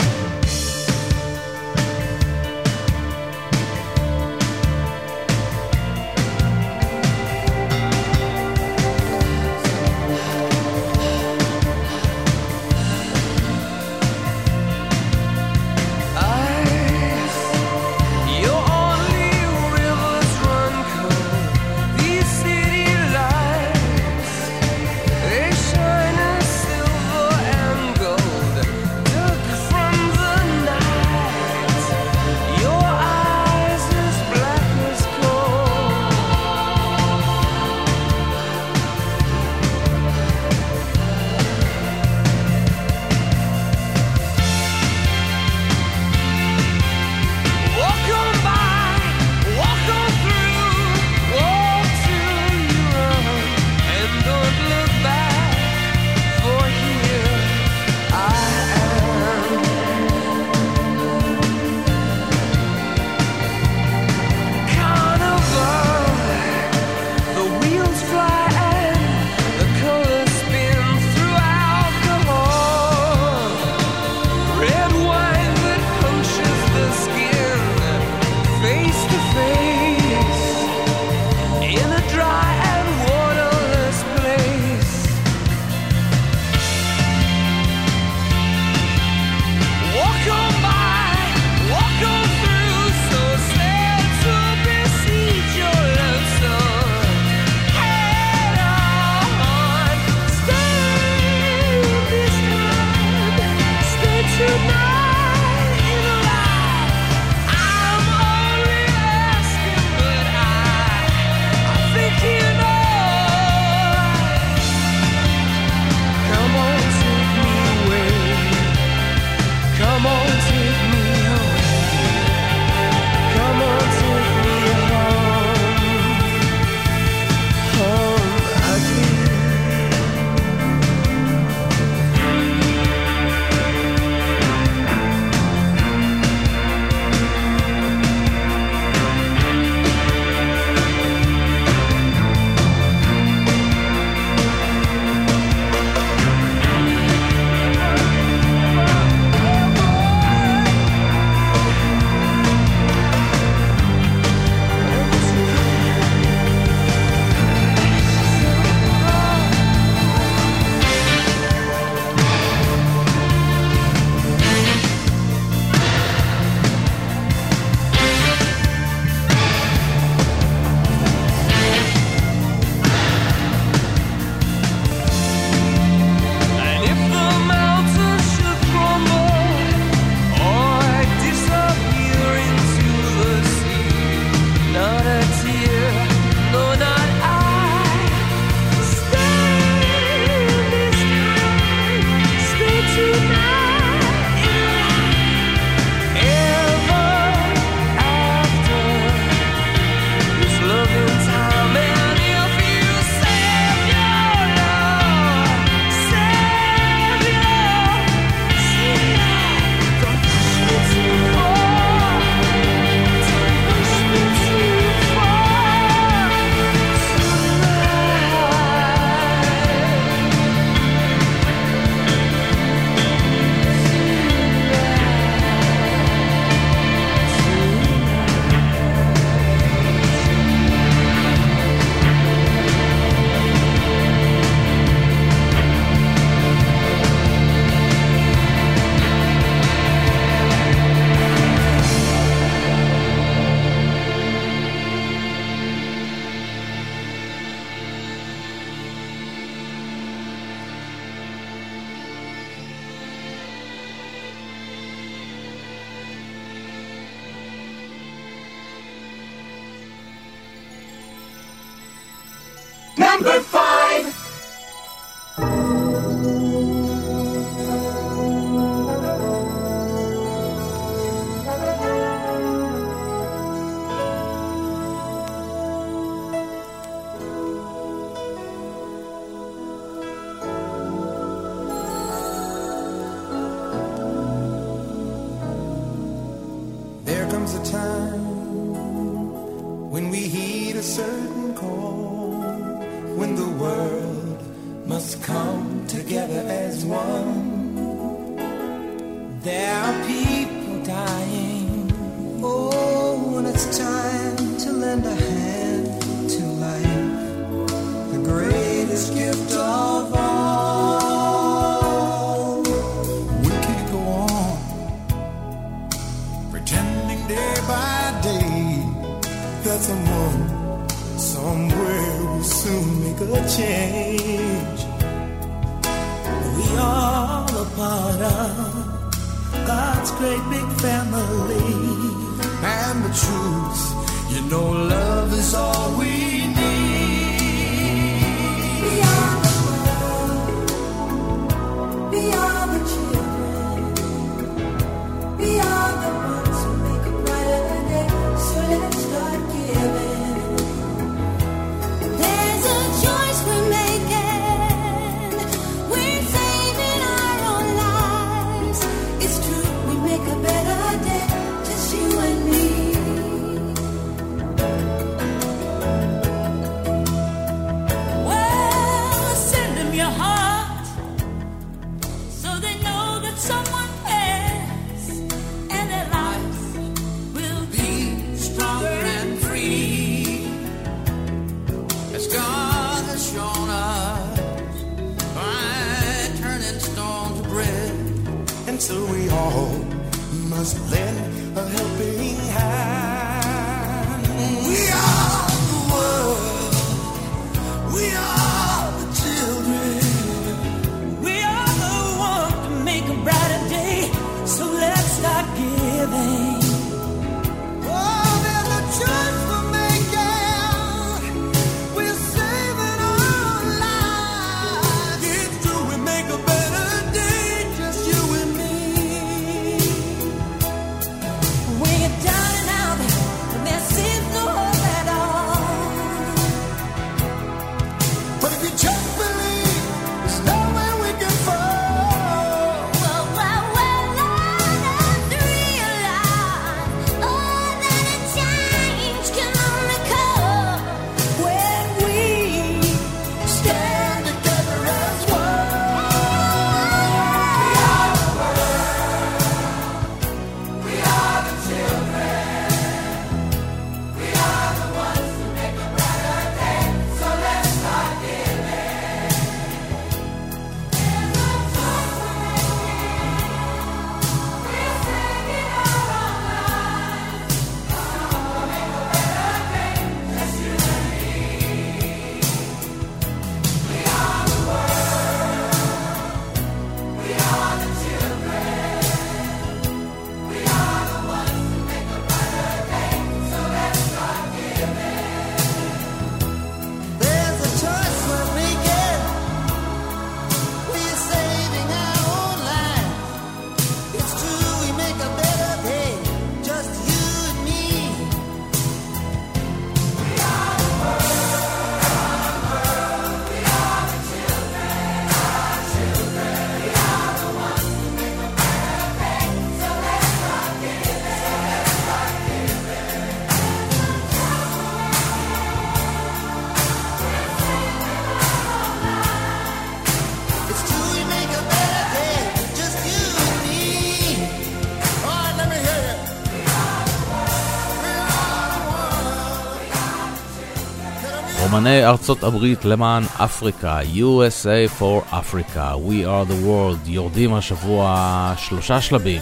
נאמני ארצות הברית למען אפריקה, USA for Africa, We are the world, יורדים השבוע שלושה שלבים.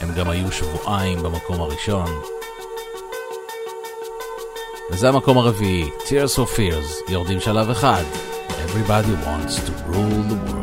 הם גם היו שבועיים במקום הראשון. וזה המקום הרביעי, Tears for Fears, יורדים שלב אחד. Everybody wants to rule the world.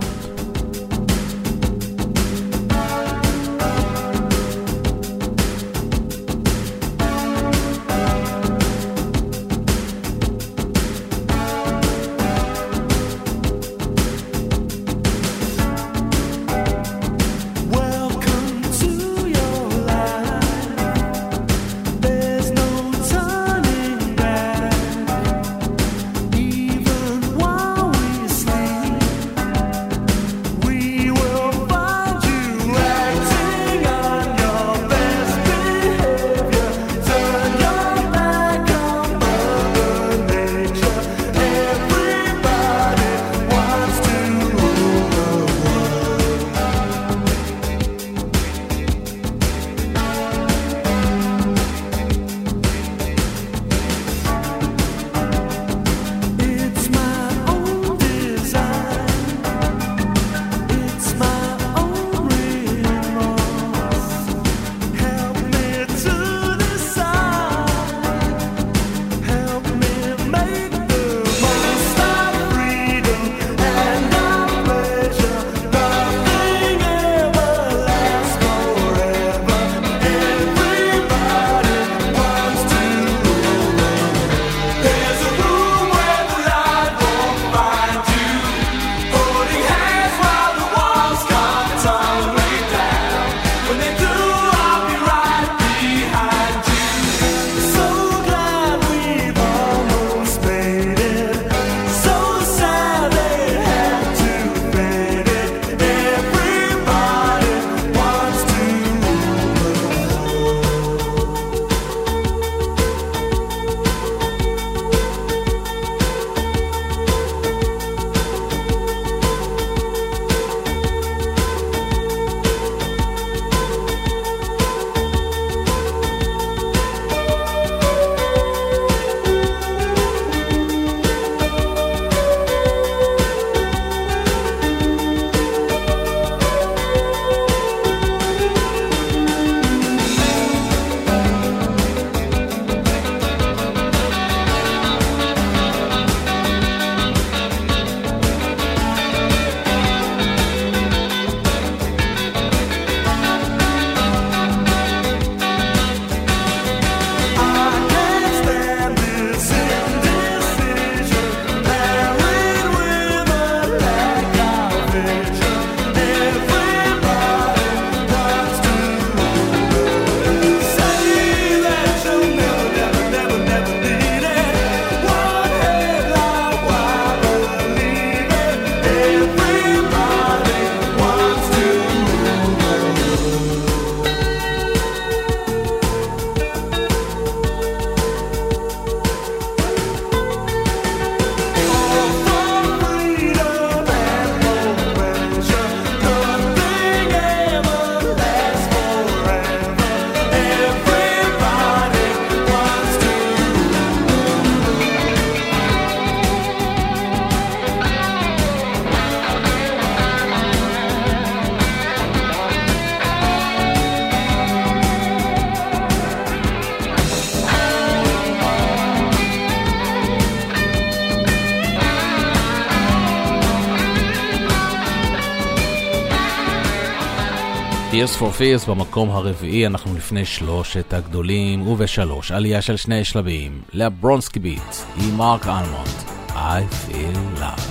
Tears for Fears במקום הרביעי, אנחנו לפני שלושת הגדולים, ובשלוש, עלייה של שני שלבים, לברונסקי ביט, עם מרק אלמונט, I feel love.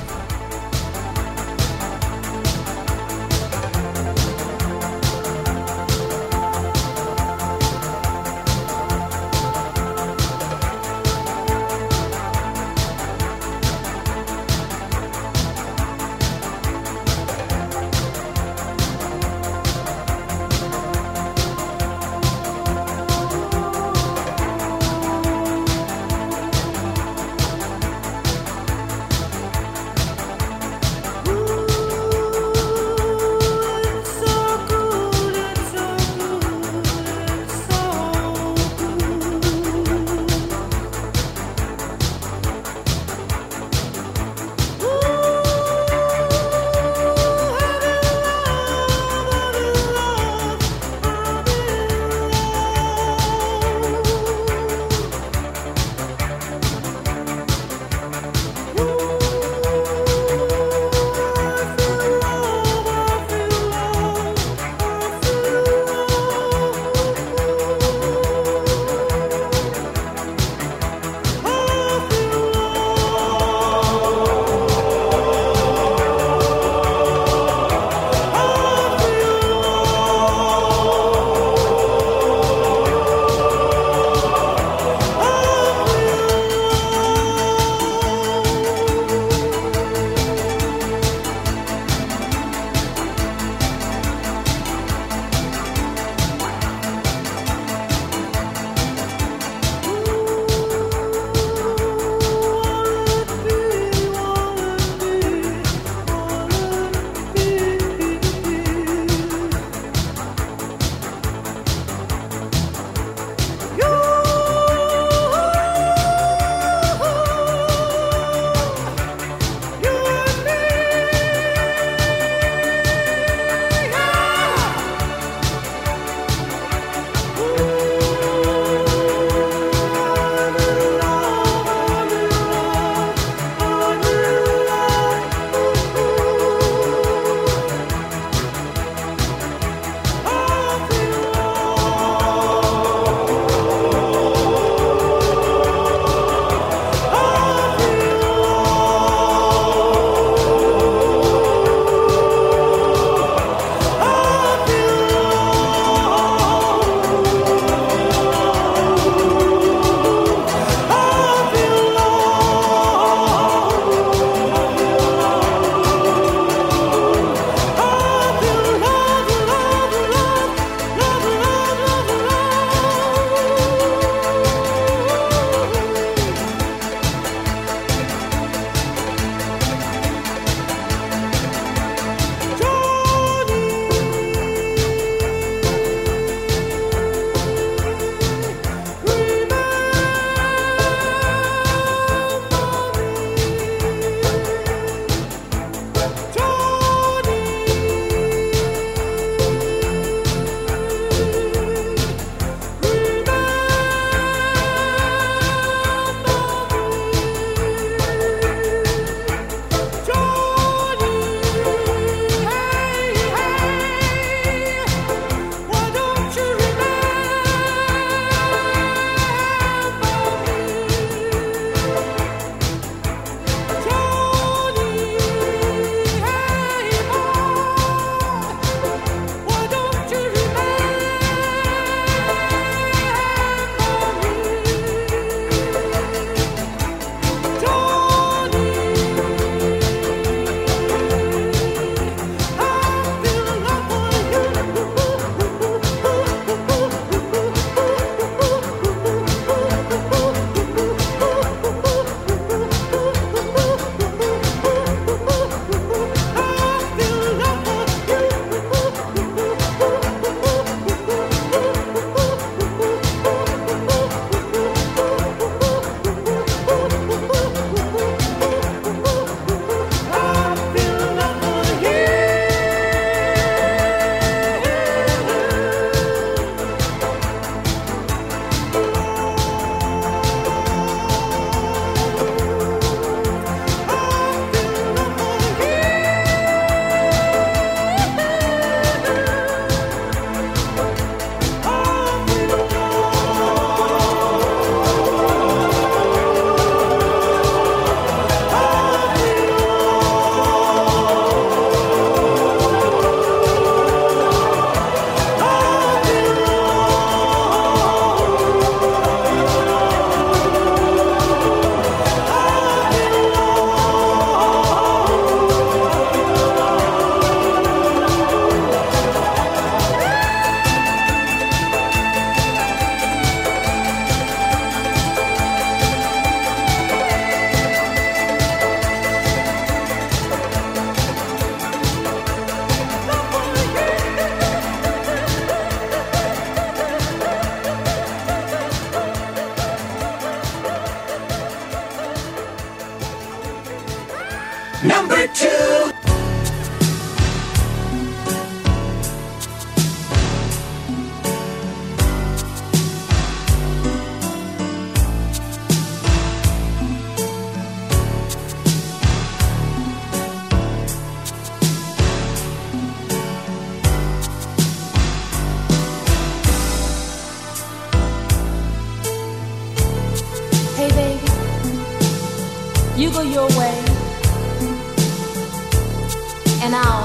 Number two.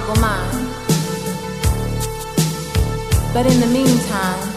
uncle. But in the meantime,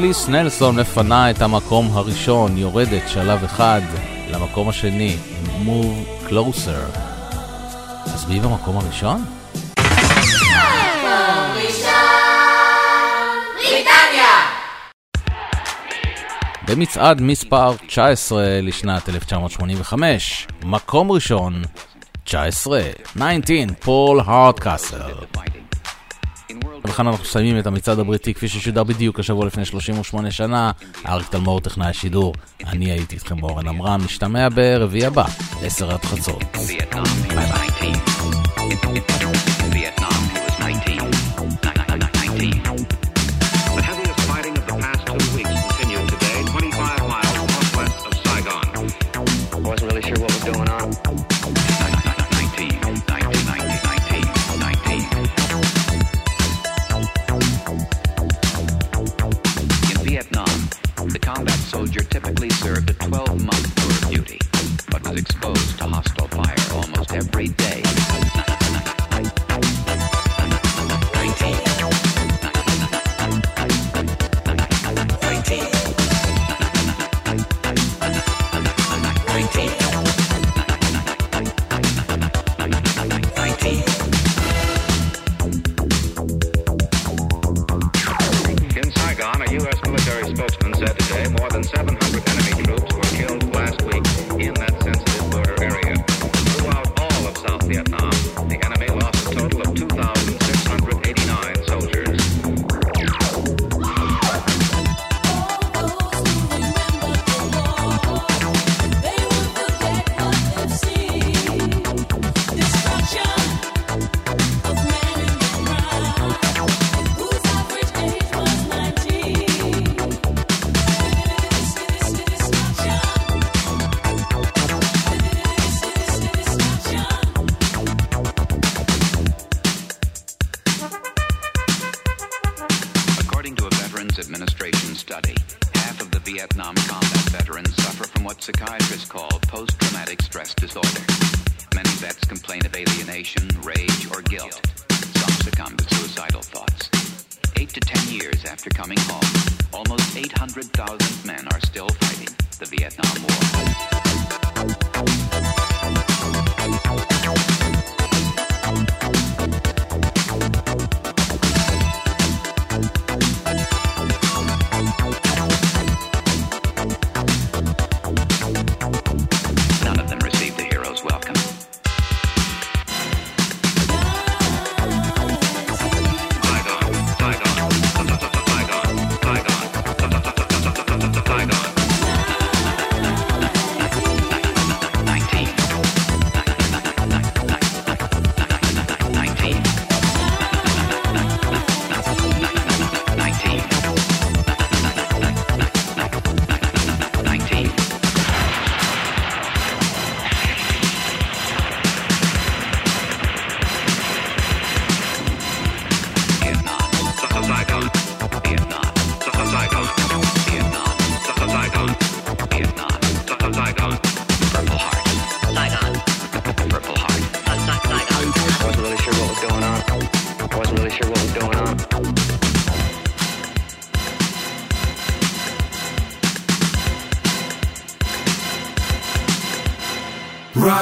ליס נלסון מפנה את המקום הראשון, יורדת שלב אחד למקום השני, Move Closer. אז מי במקום הראשון? במצעד מספר 19 לשנת 1985, מקום ראשון, 19, 19, פול הארדקאסל. ובכאן אנחנו מסיימים את המצעד הבריטי כפי ששודר בדיוק השבוע לפני 38 שנה. אריק תלמור, טכנאי השידור, אני הייתי איתכם באורן עמרם, נשתמע ברביעי הבא, עשר עד חצות. ביי ביי.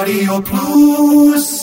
Radio Plus.